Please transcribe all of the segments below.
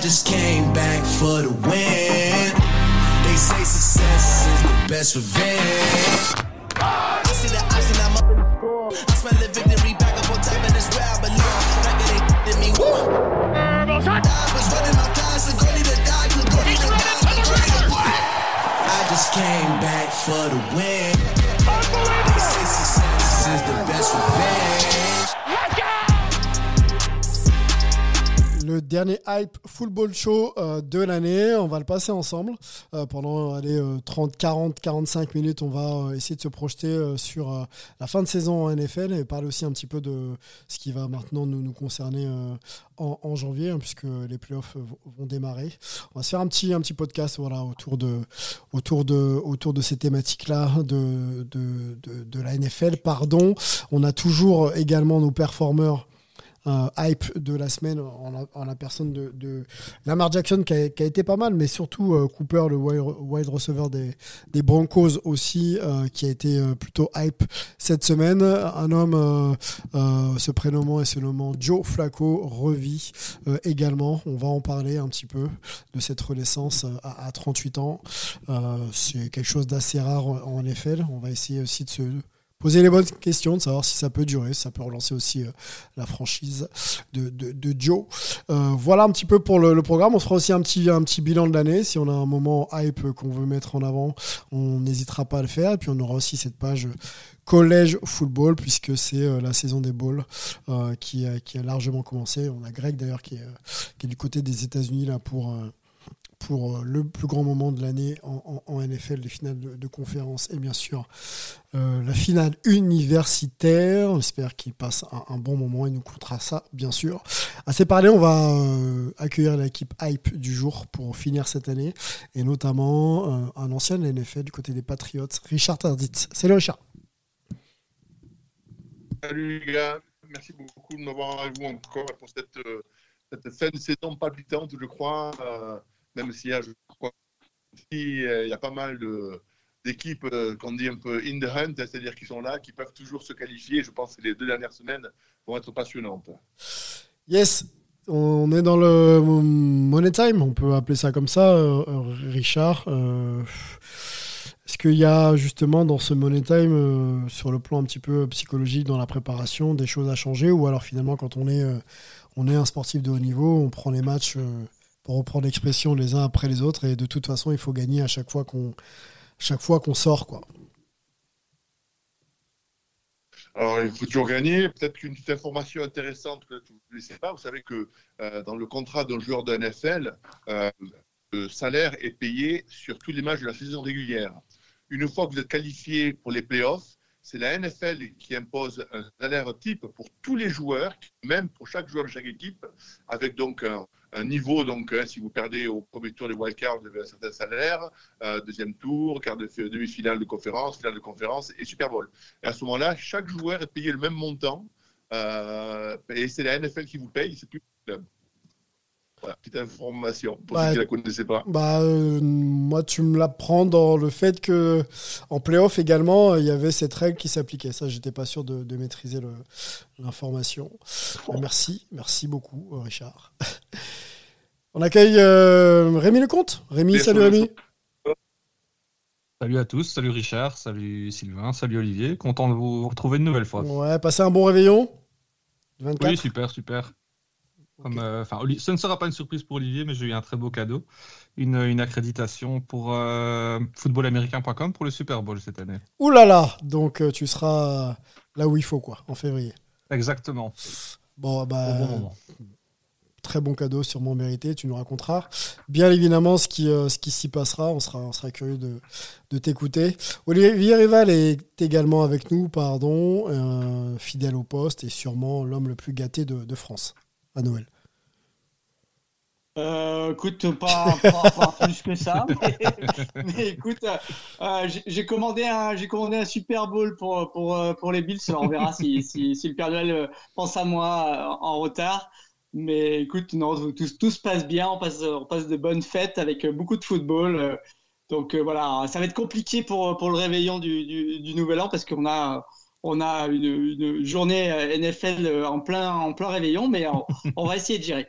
just came back for the win. They say success is the best revenge. I see the option, I'm up in the score. I smell the victory back up on top, and it's where I belong. Back at they did me. I was running my class, and go need to die, go need to die, go need to die. I just came back for the win. Dernier hype football show euh, de l'année. On va le passer ensemble euh, pendant allez, euh, 30, 40, 45 minutes. On va euh, essayer de se projeter sur la fin de saison en NFL et parler aussi un petit peu de ce qui va maintenant nous, nous concerner en, janvier, hein, puisque les playoffs vont- vont démarrer. On va se faire un petit, un petit podcast voilà, autour, de, autour, de, autour de ces thématiques-là de, de, de, de la NFL. Pardon. On a toujours également nos performeurs euh, hype de la semaine en la, personne de, Lamar Jackson qui a, été pas mal, mais surtout euh, Cooper, le wide, receiver des, Broncos aussi, euh, qui a été plutôt hype cette semaine. Un homme se prénommant et se nommant Joe Flacco revit également. On va en parler un petit peu de cette renaissance à, à 38 ans. C'est quelque chose d'assez rare en, en NFL. On va essayer aussi de se poser les bonnes questions, de savoir si ça peut durer, si ça peut relancer aussi euh, la franchise de, de, Joe. Euh, voilà un petit peu pour le, programme. On fera aussi un petit, un petit bilan de l'année. Si on a un moment hype qu'on veut mettre en avant, on n'hésitera pas à le faire. Et puis on aura aussi cette page collège football, puisque c'est euh, la saison des balls qui, a- qui a largement commencé. On a Greg d'ailleurs qui, est, qui est du côté des États-Unis là pour. Pour euh, le plus grand moment de l'année en, NFL, les finales de, conférence et bien sûr euh, la finale universitaire. J'espère qu'il passe un, bon moment et nous comptera ça, bien sûr. Assez parlé, on va euh, accueillir l'équipe hype du jour pour finir cette année et notamment un ancien de NFL du côté des Patriots, Richard Tarditz. Salut Richard. Salut les gars, merci beaucoup de m'avoir avec vous encore pour cette, cette fin de saison palpitante, je crois, même s'il y a, il y a pas mal d'équipes euh, qu'on dit un peu in the hunt, c'est-à-dire qui sont là, qui peuvent toujours se qualifier. Je pense que les deux dernières semaines vont être passionnantes. Yes, on est dans le Money Time, on peut appeler ça comme ça, euh, Richard. Euh, Est-ce qu'il y a justement dans ce Money Time, sur le plan un petit peu psychologique, dans la préparation, des choses à changer? Ou alors finalement, quand on est, on est un sportif de haut niveau, on prend les matchs, pour reprendre l'expression, les uns après les autres, et de toute façon, il faut gagner à chaque fois qu'on chaque fois qu'on sort. quoi. Alors, il faut toujours gagner. Peut-être qu'une petite information intéressante que vous ne savez pas, vous savez que euh, dans le contrat d'un joueur de NFL, euh, le salaire est payé sur tous les matchs de la saison régulière. Une fois que vous êtes qualifié pour les playoffs, c'est la NFL qui impose un salaire type pour tous les joueurs, même pour chaque joueur de chaque équipe, avec donc un niveau. Donc, hein, si vous perdez au premier tour des wildcards, vous avez un certain salaire, euh, deuxième tour, quart de demi-finale de conférence, finale de conférence et Super Bowl. Et à ce moment-là, chaque joueur est payé le même montant. euh, et c'est la NFL qui vous paye, c'est plus le club. Voilà, petite information pour Ouais. ceux qui ne la connaissaient pas. Bah, euh, moi, tu me l'apprends dans le fait que en playoff également, il y avait cette règle qui s'appliquait. Ça, j'étais pas sûr de, de maîtriser l'information. Euh, merci, merci beaucoup, euh, Richard. On accueille euh, Rémi Lecomte. Rémi, Bien salut Rémi. Salut à tous, salut Richard, salut Sylvain, salut Olivier, content de vous retrouver une nouvelle fois. Ouais, passez un bon réveillon. 24. Oui, super, super. Comme, euh, enfin, Oli- ce ne sera pas une surprise pour Olivier, mais j'ai eu un très beau cadeau, une, une accréditation pour euh, footballaméricain.com pour le Super Bowl cette année. Ouh là là, donc euh, tu seras là où il faut, quoi, en février. Exactement, Bon, bah, au bon moment. très bon cadeau, sûrement mérité, tu nous raconteras. Bien évidemment ce qui, euh, ce qui s'y passera, on sera, on sera curieux de, de t'écouter. Olivier Rival est également avec nous, pardon, euh, fidèle au poste et sûrement l'homme le plus gâté de, de France à Noël. Euh, écoute, pas, pas- pas plus que ça, mais, mais écoute, euh, j'ai- j'ai commandé un, j'ai commandé un Super Bowl pour pour euh, pour les Bills. On verra si, si si le Père Noël euh, pense à moi euh, en retard. Mais écoute, non, tout, tout se passe bien. On passe on passe de bonnes fêtes avec euh, beaucoup de football. euh, Donc euh, voilà, ça va être compliqué pour pour le réveillon du du, du Nouvel An parce qu'on a on a une, une journée euh, NFL en plein en plein réveillon, mais on, on va essayer de gérer.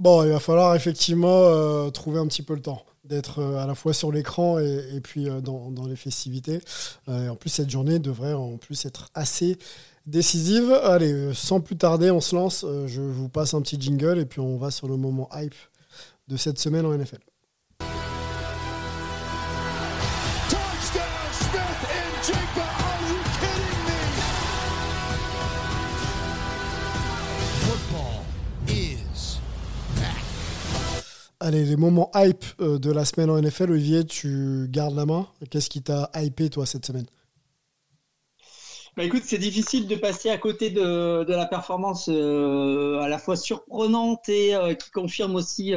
Bon, il va falloir effectivement trouver un petit peu le temps d'être à la fois sur l'écran et, puis dans, dans, les festivités. en plus, cette journée devrait en plus être assez décisive. Allez, sans plus tarder, on se lance. Je vous passe un petit jingle et puis on va sur le moment hype de cette semaine en NFL. Allez, les moments hype euh, de la semaine en NFL, Olivier, tu gardes la main. Qu'est-ce qui t'a hypé, toi, cette semaine? Bah écoute, c'est difficile de passer à côté de, la performance euh, à la fois surprenante et euh, qui confirme aussi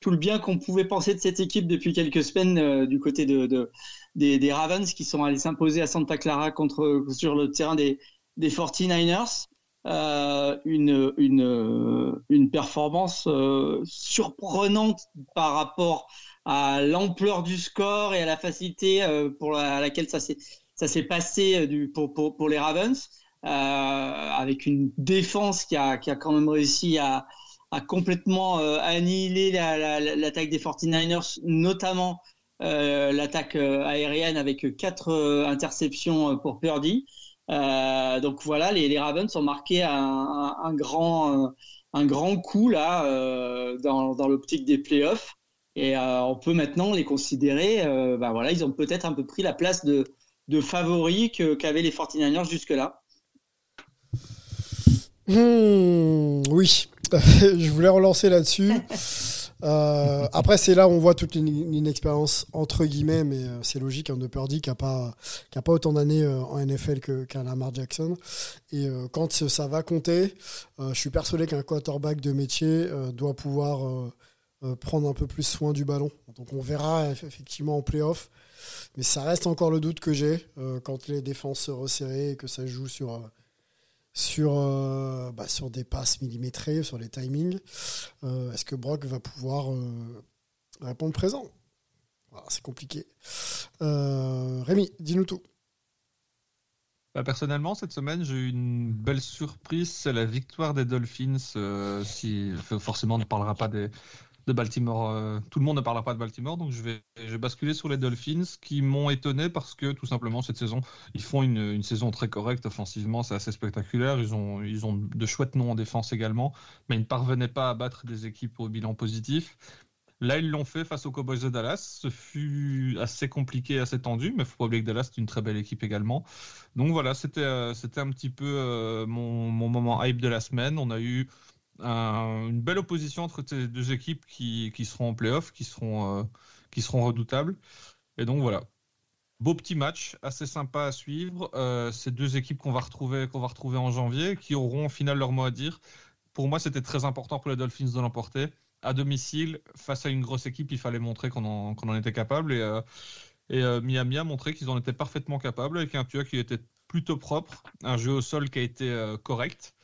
tout le bien qu'on pouvait penser de cette équipe depuis quelques semaines du côté de, des, Ravens qui sont allés s'imposer à Santa Clara contre, sur le terrain des, des 49ers. Euh, une, une, une, performance euh, surprenante par rapport à l'ampleur du score et à la facilité euh, pour à laquelle ça s'est passé du, pour, pour, pour les Ravens, avec une défense qui a, qui a quand même réussi à, à complètement annihiler l'attaque des 49ers, notamment l'attaque aérienne avec quatre interceptions pour Purdy. Euh, donc voilà, les, les, Ravens ont marqué un, un, grand, euh, un grand coup là euh, dans, dans l'optique des playoffs. Et on peut maintenant les considérer, bah voilà, ils ont peut-être un peu pris la place de, de favoris qu'avaient les 49ers jusque-là. Hmm, oui, je voulais relancer là-dessus. Euh, après, c'est là où on voit toute une, expérience entre guillemets, mais euh, c'est logique, hein, de Purdy qui n'a pas, a pas autant d'années euh, en NFL qu'un Lamar Jackson. Et quand ça va compter, je suis persuadé qu'un quarterback de métier doit pouvoir prendre un peu plus soin du ballon. Donc on verra effectivement en playoff. Mais ça reste encore le doute que j'ai quand les défenses se resserrent et que ça joue sur sur, euh, bah, sur des passes millimétrées, sur les timings. Euh, est-ce que Brock va pouvoir euh, répondre présent? C'est compliqué. Rémi, dis-nous tout. Bah, personnellement, cette semaine, j'ai eu une belle surprise. C'est la victoire des Dolphins. si, forcément, on ne parlera pas des, de Baltimore. Euh, tout le monde ne parlera pas de Baltimore, donc je vais, basculer sur les Dolphins qui m'ont étonné parce que tout simplement cette saison, ils font une, saison très correcte offensivement, c'est assez spectaculaire. Ils ont, ils ont de chouettes noms en défense également, mais ils ne parvenaient pas à battre des équipes au bilan positif. Là, ils l'ont fait face aux Cowboys de Dallas. Ce fut assez compliqué, assez tendu, mais il faut pas oublier que Dallas est une très belle équipe également. Donc voilà, c'était euh, un petit peu euh, mon, mon moment hype de la semaine. On a eu une belle opposition entre ces deux équipes qui, qui seront en playoff, qui seront, euh, qui seront redoutables. Et donc voilà, beau petit match, assez sympa à suivre. Euh, ces deux équipes qu'on va retrouver, qu'on va retrouver en janvier, qui auront au final leur mot à dire. Pour moi, c'était très important pour les Dolphins de l'emporter. À domicile, face à une grosse équipe, il fallait montrer qu'on en, en, était capable. Et, euh, et Miami a montré qu'ils en étaient parfaitement capables avec un tueur qui était plutôt propre, un jeu au sol qui a été correct.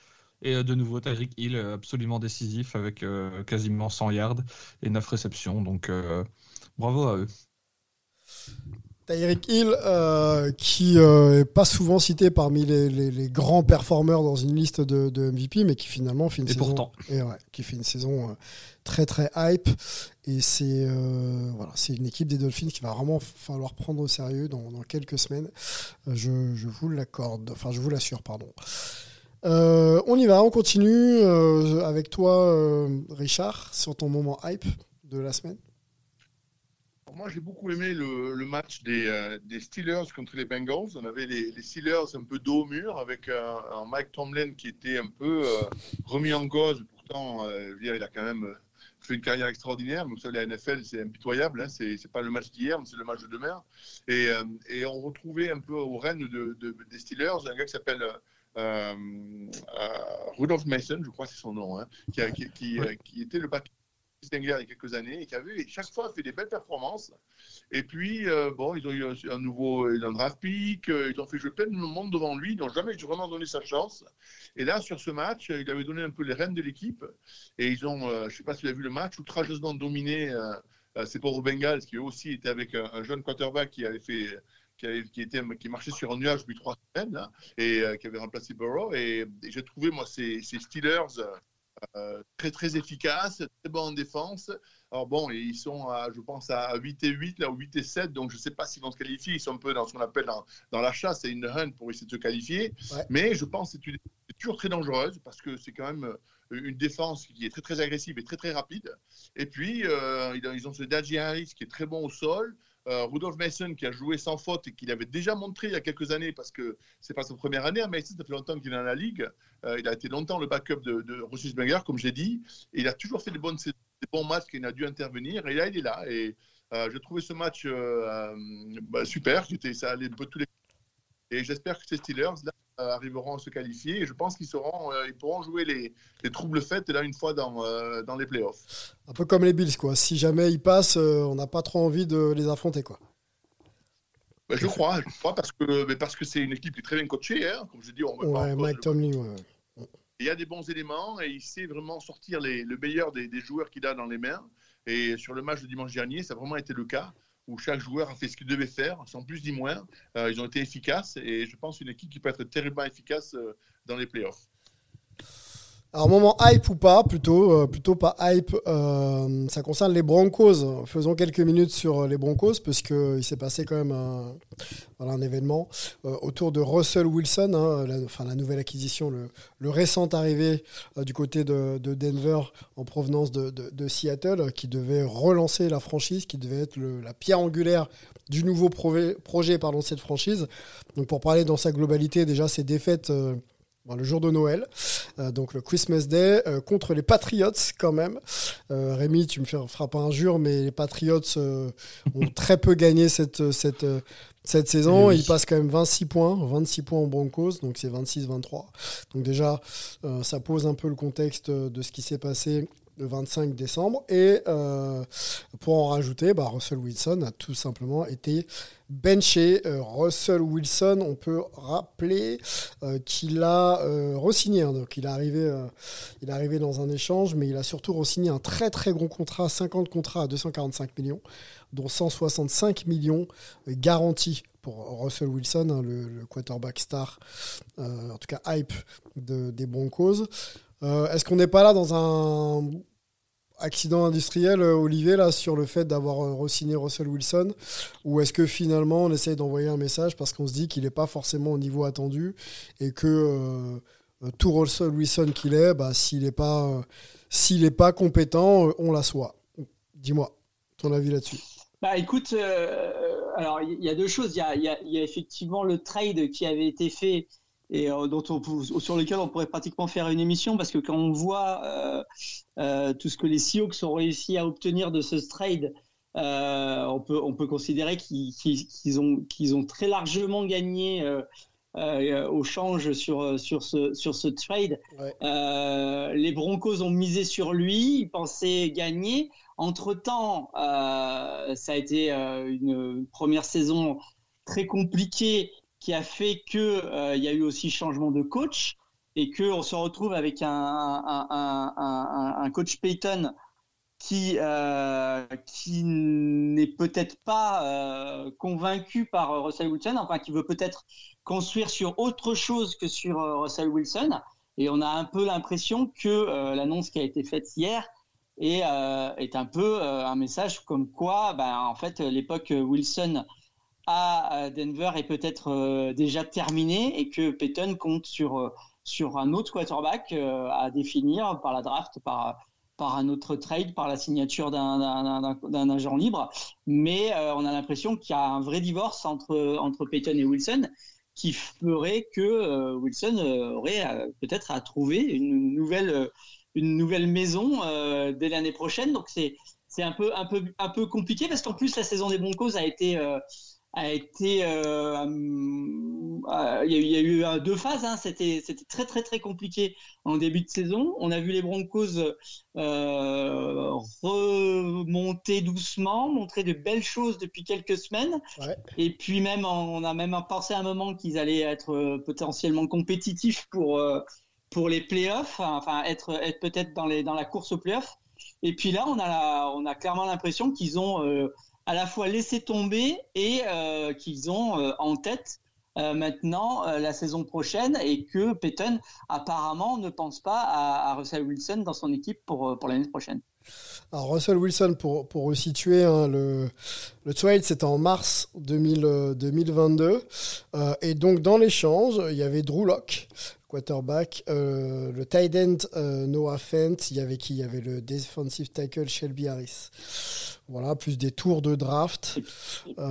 Et euh, de nouveau, Tyreek Hill, euh, absolument décisif avec euh, quasiment 100 yards et 9 réceptions. Donc, bravo à eux. Tyreek Hill, qui n'est pas souvent cité parmi les, grands performeurs dans une liste de, MVP, mais qui finalement fait une saison, qui fait une saison très très hype. Et c'est voilà, c'est une équipe des Dolphins qui va vraiment falloir prendre au sérieux dans, quelques semaines. Je, je vous l'accorde, enfin je vous l'assure, pardon. Euh, on y va, on continue euh, avec toi, euh, Richard, sur ton moment hype de la semaine. Moi, j'ai beaucoup aimé le, match des, Steelers contre les Bengals. On avait les, Steelers un peu dos au mur avec un, Mike Tomlin qui était un peu remis en cause. Pourtant, il a quand même fait une carrière extraordinaire. Vous savez, la NFL, c'est impitoyable. Hein. C'est, pas le match d'hier, mais c'est le match de demain. Et, on retrouvait un peu au règne des Steelers un gars qui s'appelle euh, euh, Rudolf Mason, je crois que c'est son nom, hein, qui, qui, euh, qui, était le patron il y a quelques années et qui avait chaque fois fait des belles performances. Et puis, bon, ils ont eu un, nouveau un draft pick, ils ont fait jouer plein de monde devant lui, ils n'ont jamais vraiment donné sa chance. Et là, sur ce match, il avait donné un peu les rênes de l'équipe. Et ils ont, je ne sais pas si vous avez vu le match, outrageusement dominé ces pauvres Bengals, qui eux aussi étaient avec un, un jeune quarterback qui avait fait qui, était, qui marchait sur un nuage depuis trois semaines et euh, qui avait remplacé Burrow. Et, j'ai trouvé, moi, ces, Steelers, très très efficace, très bon en défense. Alors bon, ils sont, à, je pense, à 8 et 8, là, ou 8 et 7, donc je ne sais pas s'ils vont se qualifier. Ils sont un peu dans ce qu'on appelle dans, dans la chasse, c'est une hunt pour essayer de se qualifier. Mais je pense que c'est toujours très dangereuse parce que c'est quand même une défense qui est très très agressive et très très rapide. Et puis, euh, ils ont ce Daji Harris qui est très bon au sol. Euh, Rudolf Mason qui a joué sans faute et qu'il avait déjà montré il y a quelques années parce que c'est pas sa première année. Mais ça fait longtemps qu'il est dans la ligue. Euh, il a été longtemps le backup de, de Rossisberger, comme j'ai dit. Et il a toujours fait des, bonnes, des bons matchs qu'il a dû intervenir. Et là, il est là. Et euh, j'ai trouvé ce match bah, super. Ça allait de tous les. Et j'espère que ces Steelers là, euh, arriveront à se qualifier et je pense qu'ils seront, euh, ils pourront jouer les, les troubles faites là une fois dans, euh, dans les playoffs. Un peu comme les Bills, quoi. Si jamais ils passent, on n'a pas trop envie de les affronter, quoi. Ben, je crois, je crois parce que mais parce que c'est une équipe qui est très bien coachée, hein. comme je dis. On ouais, Mike Tomlin. Il y a des bons éléments et il sait vraiment sortir les, le meilleur des, des joueurs qu'il a dans les mains. Et sur le match de dimanche dernier, ça a vraiment été le cas où chaque joueur a fait ce qu'il devait faire, sans plus ni moins. Euh, ils ont été efficaces et je pense une équipe qui peut être terriblement efficace euh, dans les playoffs. Alors, moment hype ou pas, plutôt, euh, plutôt pas hype, euh, ça concerne les Broncos. Faisons quelques minutes sur les Broncos, parce qu'il s'est passé quand même un, événement euh, autour de Russell Wilson, hein, la, enfin, la nouvelle acquisition, le, récent arrivé du côté de, de, Denver en provenance de, Seattle, qui devait relancer la franchise, qui devait être la pierre angulaire du nouveau projet, projet pardon, cette franchise. Donc, pour parler dans sa globalité, déjà, ces défaites le jour de Noël, euh, donc le Christmas Day, euh, contre les Patriots quand même. Euh, Rémi, tu me feras pas injure, mais les Patriots ont très peu gagné cette, cette, cette saison. Ils passent quand même 26 points, 26 points en Broncos, donc c'est 26-23. Donc déjà, ça pose un peu le contexte de ce qui s'est passé le 25 décembre. Et euh, pour en rajouter, bah, Russell Wilson a tout simplement été benché. Euh, Russell Wilson, on peut rappeler euh, qu'il a re-signé. Hein. donc il est, arrivé, il est arrivé dans un échange, mais il a surtout re-signé un très très gros contrat, 50 contrats à 245 millions, dont 165 millions garantis pour Russell Wilson, hein, le, quarterback star, en tout cas hype de, des Broncos. Euh, est-ce qu'on n'est pas là dans un accident industriel, euh, Olivier, là, sur le fait d'avoir euh, re-signé Russell Wilson? Ou est-ce que finalement on essaye d'envoyer un message parce qu'on se dit qu'il n'est pas forcément au niveau attendu et que tout Russell Wilson qu'il est, bah, s'il n'est pas, pas compétent, on l'assoit Dis-moi ton avis là-dessus. Bah écoute, il y, a deux choses. Il y a, effectivement le trade qui avait été fait et euh, dont on, sur lequel on pourrait pratiquement faire une émission parce que quand on voit euh, euh, tout ce que les Seahawks ont réussi à obtenir de ce trade, on, peut, on peut considérer qu'ils ont, qu'ils ont très largement gagné au change sur, sur, ce, sur ce trade. les Broncos ont misé sur lui, ils pensaient gagner. Entre-temps, ça a été une première saison très compliquée qui a fait que euh, il y a eu aussi changement de coach et que on se retrouve avec un, un, coach Payton qui euh, qui n'est peut-être pas euh, convaincu par Russell Wilson, enfin qui veut peut-être construire sur autre chose que sur Russell Wilson. Et on a un peu l'impression que l'annonce qui a été faite hier est, est un peu un message comme quoi, ben, en fait, l'époque Wilson à Denver est peut-être euh, déjà terminé et que Peyton compte sur, euh, sur un autre quarterback euh, à définir par la draft, par, par un autre trade, par la signature d'un agent libre. Mais on a l'impression qu'il y a un vrai divorce entre, entre Peyton et Wilson qui ferait que Wilson aurait peut-être à trouver une nouvelle, une nouvelle maison dès l'année prochaine. Donc c'est c'est un peu un peu un peu compliqué parce qu'en plus la saison des Broncos a été a été euh, euh, il y, a eu, euh, deux phases hein. c'était c'était très très très compliqué en début de saison. On a vu les Broncos remonter doucement montrer de belles choses depuis quelques semaines. Et puis même on a même pensé à un moment qu'ils allaient être potentiellement compétitifs pour pour les playoffs enfin être être peut-être dans les dans la course aux playoffs. Et puis là on a on a clairement l'impression qu'ils ont à la fois laissé tomber et euh, qu'ils ont euh, en tête maintenant la saison prochaine et que Peyton apparemment ne pense pas à, Russell Wilson dans son équipe pour, pour l'année prochaine. Alors Russell Wilson, pour, pour resituer, hein, le, le trade c'était en mars 2022. et donc dans l'échange, il y avait Drew Locke, quarterback. Euh, le tight end euh, Noah Fent, il y avait qui? Il y avait le defensive tackle Shelby Harris. Voilà, plus des tours de draft.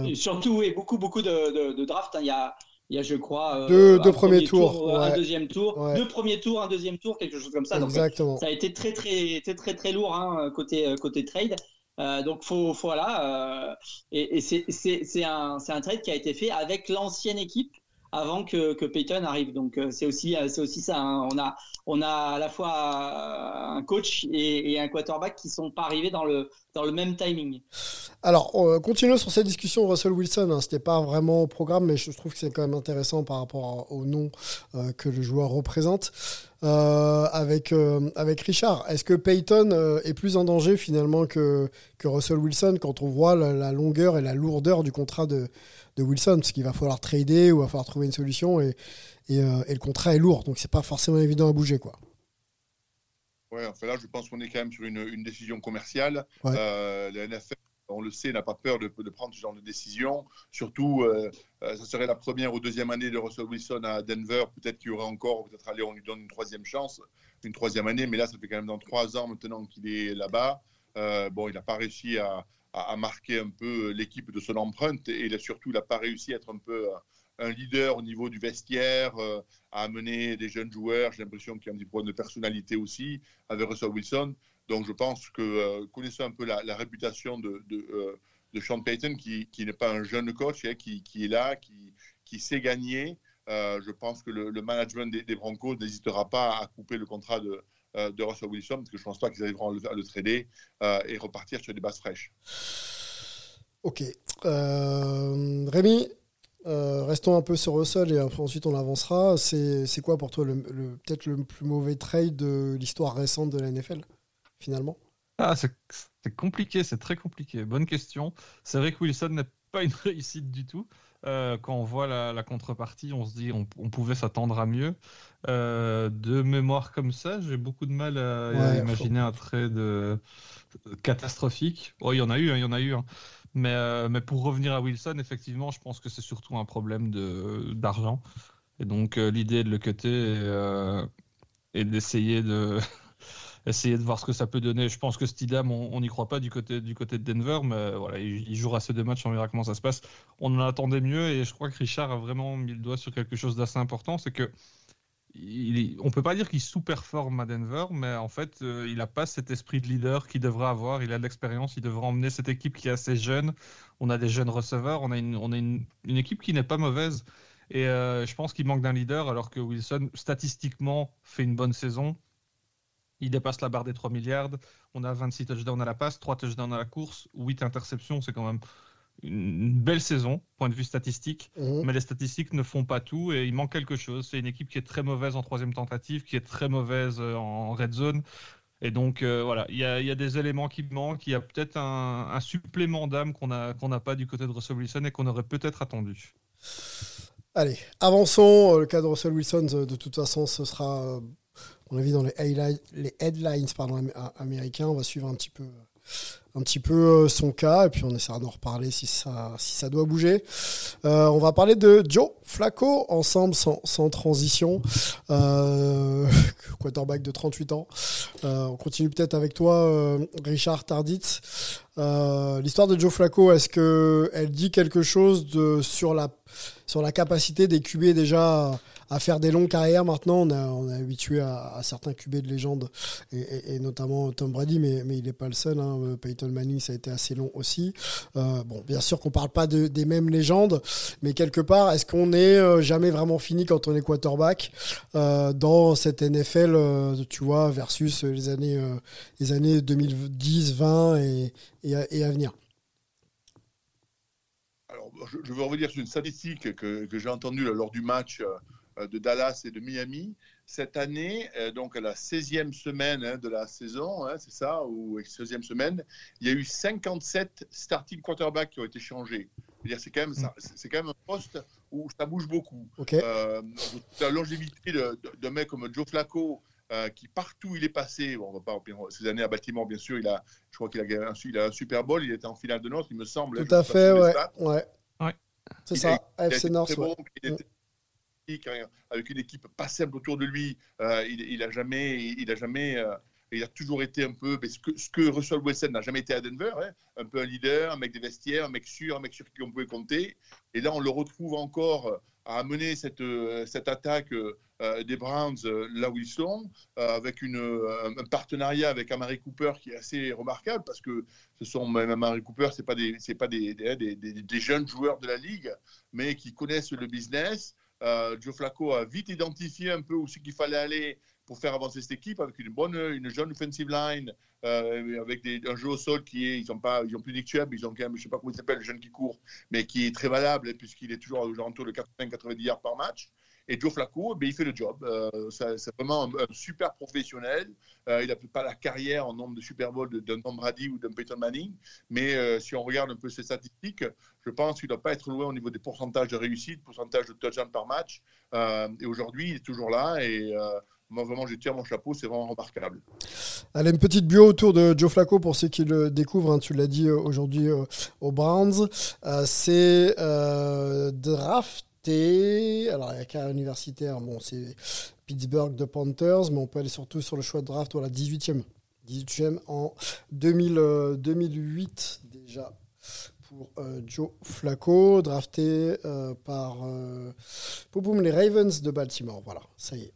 Et, surtout, et beaucoup, beaucoup de, de, draft. Hein. Il, y a, il y a, je crois, euh, deux, premiers tours, un deuxième tour, deux premiers tours, un deuxième tour, quelque chose comme ça. Exactement. ça a été très, très, très, très, très lourd hein, côté, côté trade. donc faut, faut voilà et, et c'est un, un trade qui a été fait avec l'ancienne équipe avant que, que Peyton arrive. Donc euh, c'est aussi euh, c'est aussi ça. Hein. On a on a à la fois euh, un coach et, un quarterback qui sont pas arrivés dans le dans le même timing. Alors continuons sur cette discussion Russell Wilson. Hein. C'était pas vraiment au programme, mais je trouve que c'est quand même intéressant par rapport au nom que le joueur représente. avec, avec Richard. Est-ce que Peyton est plus en danger finalement que, que Russell Wilson quand on voit la longueur et la lourdeur du contrat de, de Wilson, parce qu'il va falloir trader ou il va falloir trouver une solution et, euh, et, le contrat est lourd, donc c'est pas forcément évident à bouger. Quoi. Ouais, enfin là, je pense qu'on est quand même sur une, une décision commerciale. Euh, la NFL, on le sait, n'a pas peur de, de, prendre ce genre de décision. Surtout, euh, ça serait la première ou deuxième année de Russell Wilson à Denver. Peut-être qu'il y aurait encore, peut-être aller, on lui donne une troisième chance, une troisième année. Mais là, ça fait quand même dans trois ans maintenant qu'il est là-bas. bon, il n'a pas réussi à, a, marqué un peu l'équipe de son empreinte et surtout il n'a pas réussi à être un peu euh, un leader au niveau du vestiaire, euh, à amener des jeunes joueurs. J'ai l'impression qu'il y a un petit problème de personnalité aussi avec Russell Wilson. Donc je pense que euh, connaissant un peu la, réputation de, de, Sean Payton, qui, qui n'est pas un jeune coach, hein, qui, qui, est là, qui, qui sait gagner, je pense que le, management des, des Broncos n'hésitera pas à couper le contrat de, euh, de Russell Wilson, parce que je ne pense pas qu'ils arriveront à le, trader euh, et repartir sur des bases fraîches. Ok. Euh, Rémi, restons un peu sur Russell et ensuite on avancera. C'est quoi pour toi le, peut-être le plus mauvais trade de l'histoire récente de la NFL, finalement? Ah, C'est compliqué, c'est très compliqué. Bonne question. C'est vrai que Wilson n'est pas une réussite du tout. Euh, quand on voit la, contrepartie, on se dit on, pouvait s'attendre à mieux. Euh, de mémoire comme ça, j'ai beaucoup de mal à, imaginer un trait de, catastrophique. Oh, il y en a eu, hein, il y en a eu. Hein. Mais, euh, mais pour revenir à Wilson, effectivement, je pense que c'est surtout un problème d'argent. Et donc l'idée de le cutter et d'essayer de essayer de voir ce que ça peut donner. Je pense que Stidham, on n'y croit pas du côté, du côté de Denver, mais voilà, il, jouera ces deux matchs, on verra comment ça se passe. On en attendait mieux et je crois que Richard a vraiment mis le doigt sur quelque chose d'assez important, c'est que il, on peut pas dire qu'il sous-performe à Denver, mais en fait, euh, il n'a pas cet esprit de leader qu'il devrait avoir. Il a de l'expérience, il devrait emmener cette équipe qui est assez jeune. On a des jeunes receveurs, on a une, on a une, équipe qui n'est pas mauvaise. Et euh, je pense qu'il manque d'un leader, alors que Wilson, statistiquement, fait une bonne saison. Il dépasse la barre des 3 milliards. On a 26 touchdowns à la passe, 3 touchdowns à la course, 8 interceptions. C'est quand même une belle saison, point de vue statistique. Mhm. Mais les statistiques ne font pas tout et il manque quelque chose. C'est une équipe qui est très mauvaise en troisième tentative, qui est très mauvaise euh, en red zone. Et donc euh, voilà, il y, a, des éléments qui manquent. Il y a peut-être un, supplément d'âme qu'on n'a pas du côté de Russell Wilson et qu'on aurait peut-être attendu. Allez, avançons. Le cas de Russell Wilson, de toute façon, ce sera vu dans les, headlines pardon, américains. On va suivre un petit peu, un petit peu euh, son cas et puis on essaiera d'en reparler si ça, si ça doit bouger. Euh, on va parler de Joe Flacco ensemble sans, transition. Euh, quarterback de 38 ans. Euh, on continue peut-être avec toi, Richard Tarditz. L'histoire de Joe Flacco, est-ce que elle dit quelque chose sur, la, sur la capacité des QB déjà à faire des longues carrières maintenant. On, a, on est habitué à, certains QB de légende, et, notamment Tom Brady, mais, mais il n'est pas le seul. Hein. Peyton Manning, ça a été assez long aussi. Euh, bon, bien sûr qu'on ne parle pas de, des mêmes légendes, mais quelque part, est-ce qu'on n'est euh, jamais vraiment fini quand on est quarterback? Euh, dans cette NFL, tu vois, versus les années, les années 2010, 20 et, et, à, venir alors, je, veux revenir sur une statistique que, que j'ai entendue lors du match euh, de Dallas et de Miami. Cette année, euh, donc à la 16e semaine hein, de la saison, hein, c'est ça, ou 16e semaine, il y a eu 57 starting quarterbacks qui ont été changés. C'est quand, même, c'est quand même un poste où ça bouge beaucoup. Ok. Euh, la longévité de- de- d'un mec comme Joe Flacco, euh, qui partout il est passé, bon, on va pas ces années à Baltimore, bien sûr, il a, je crois qu'il a gagné un, il a un Super Bowl, il était en finale de North, il me semble. hein, Tout à fait, ouais. ouais. Ouais. C'est ça, AFC ouais. bon, il était avec une équipe pas simple autour de lui. Euh, il, a jamais, il a jamais, euh, il a toujours été un peu, ce que, ce que Russell Wilson n'a jamais été à Denver, hein, un peu un leader, un mec des vestiaires, un mec sûr, un mec sur qui on pouvait compter. Et là, on le retrouve encore euh, à amener cette, cette attaque des Browns là où ils sont, avec un partenariat avec Amari Cooper qui est assez remarquable parce que ce sont même Amari Cooper, c'est pas des, pas des- des jeunes joueurs de la ligue, mais qui connaissent le business. Euh, Joe Flacco a vite identifié un peu où c'est qu'il fallait aller pour faire avancer cette équipe avec une bonne, une jeune offensive line, euh, avec un jeu au sol qui est, ils n'ont pas, ils ont plus Chubb, ils ont quand même, je sais pas comment il s'appelle, le jeune qui court, mais qui est très valable puisqu'il est toujours aux alentours de 80-90 yards par match. Et Joe Flacco, ben, il fait le job. Euh, c'est vraiment un, super professionnel. Euh, il n'a pas la carrière en nombre de Super Bowl d'un Tom Brady ou d'un Peyton Manning, mais euh, si on regarde un peu ses statistiques, je pense qu'il ne doit pas être loin au niveau des pourcentages de réussite, pourcentage de touchdown par match. Et aujourd'hui, il est toujours là. Et moi, vraiment, je tire mon chapeau. C'est vraiment remarquable. Allez, une petite bio autour de Joe Flacco pour ceux qui le découvrent. hein, tu l'as dit aujourd'hui aux Browns. C'est euh, drafté. Alors, il y a carrière universitaire. Bon, c'est Pittsburgh de Panthers, mais on peut aller surtout sur le choix de draft, voilà, 18e. 18e en 2000, euh, 2008 déjà pour euh, Joe Flacco, drafté euh, par euh, les Ravens de Baltimore. Voilà, ça y est.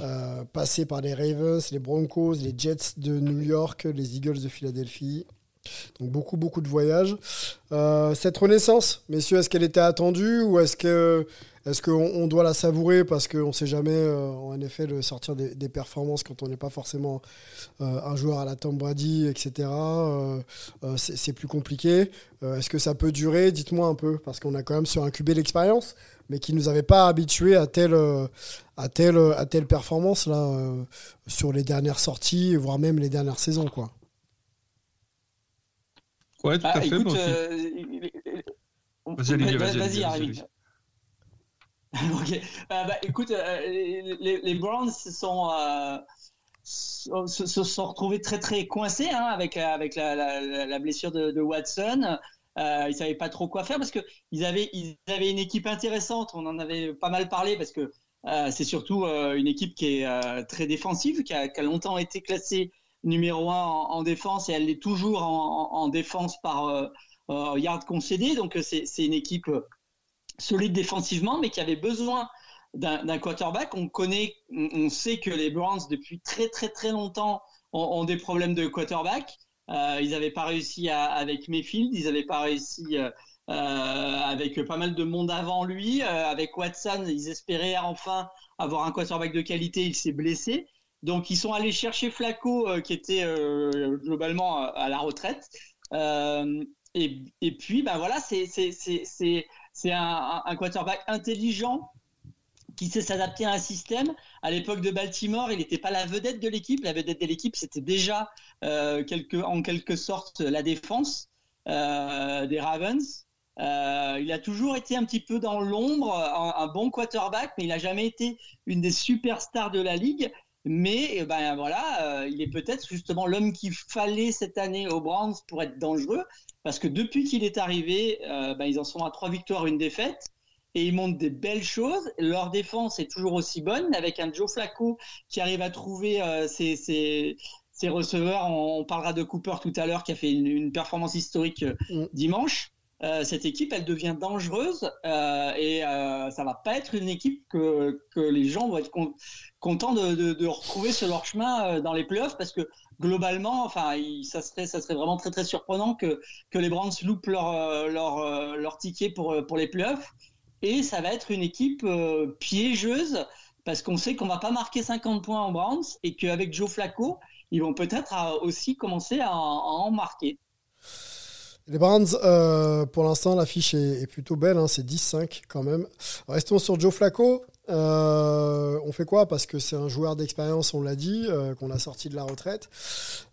Euh, passé par les Ravens, les Broncos, les Jets de New York, les Eagles de Philadelphie. Donc beaucoup, beaucoup de voyages. Euh, cette renaissance, messieurs, est-ce qu'elle était attendue ou est-ce que est-ce qu'on on doit la savourer parce qu'on ne sait jamais euh, en NFL sortir des, performances quand on n'est pas forcément euh, un joueur à la Tom Brady, etc. C'est plus compliqué. Est-ce que ça peut durer? Dites-moi un peu parce qu'on a quand même sur QB l'expérience, mais qui nous avait pas habitués à telle à performance sur les dernières sorties, voire même les dernières saisons quoi. Ouais, tout Ah, à fait. écoute, euh, Vas-y, Olivier, vas-y, vas-y, ok. Euh, bah, écoute, euh, les, les Browns se sont, euh, se, sont retrouvés très très coincés hein, avec, avec la, la- la blessure de, de Watson. Euh, ils savaient pas trop quoi faire parce que ils avaient, ils avaient une équipe intéressante. On en avait pas mal parlé parce que euh, c'est surtout euh, une équipe qui est très défensive, qui a, qui a longtemps été classée numéro un en, en défense et elle l'est toujours en, en- en défense par euh, euh, yard concédé. Donc c'est c'est une équipe euh, solide défensivement, mais qui avait besoin d'un quarterback. On connaît, on, sait que les Browns depuis très très très longtemps ont, des problèmes de quarterback. Euh, ils n'avaient pas réussi avec Mayfield, ils n'avaient pas réussi euh, euh, avec pas mal de monde avant lui. Euh, avec Watson, ils espéraient enfin avoir un quarterback de qualité. Il s'est blessé. Donc ils sont allés chercher Flacco, euh, qui était euh, globalement à, la retraite. Euh, et, puis, ben voilà, c'est un, un quarterback intelligent qui sait s'adapter à un système. À l'époque de Baltimore, il n'était pas la vedette de l'équipe. La vedette de l'équipe, c'était déjà quelque, en quelque sorte la défense des Ravens. Il a toujours été un petit peu dans l'ombre, un, un bon quarterback, mais il n'a jamais été une des superstars de la ligue. Mais eh ben voilà, euh, il est peut-être justement l'homme qu'il fallait cette année aux Browns pour être dangereux, parce que depuis qu'il est arrivé, euh, ben, ils en sont à trois victoires, une défaite et ils montrent des belles choses. Leur défense est toujours aussi bonne, avec un Joe Flacco qui arrive à trouver euh, ses, ses, ses receveurs. On, on parlera de Cooper tout à l'heure, qui a fait une, une performance historique Mm. dimanche. Euh, cette équipe, elle devient dangereuse euh, et euh, ça va pas être une équipe que, les gens vont être con- contents de, retrouver sur leur chemin euh, dans les playoffs parce que globalement, enfin, ça serait, vraiment très très surprenant que, les Browns loupent leur, ticket pour, les playoffs et ça va être une équipe piégeuse parce qu'on sait qu'on va pas marquer 50 points en Browns et qu'avec Joe Flacco, ils vont peut-être aussi commencer à, en- à en marquer. Les Browns, euh, pour l'instant, l'affiche est, est plutôt belle, hein, c'est 10-5 quand même. Restons sur Joe Flacco. Euh, on fait quoi? Parce que c'est un joueur d'expérience, on l'a dit, euh, qu'on a sorti de la retraite.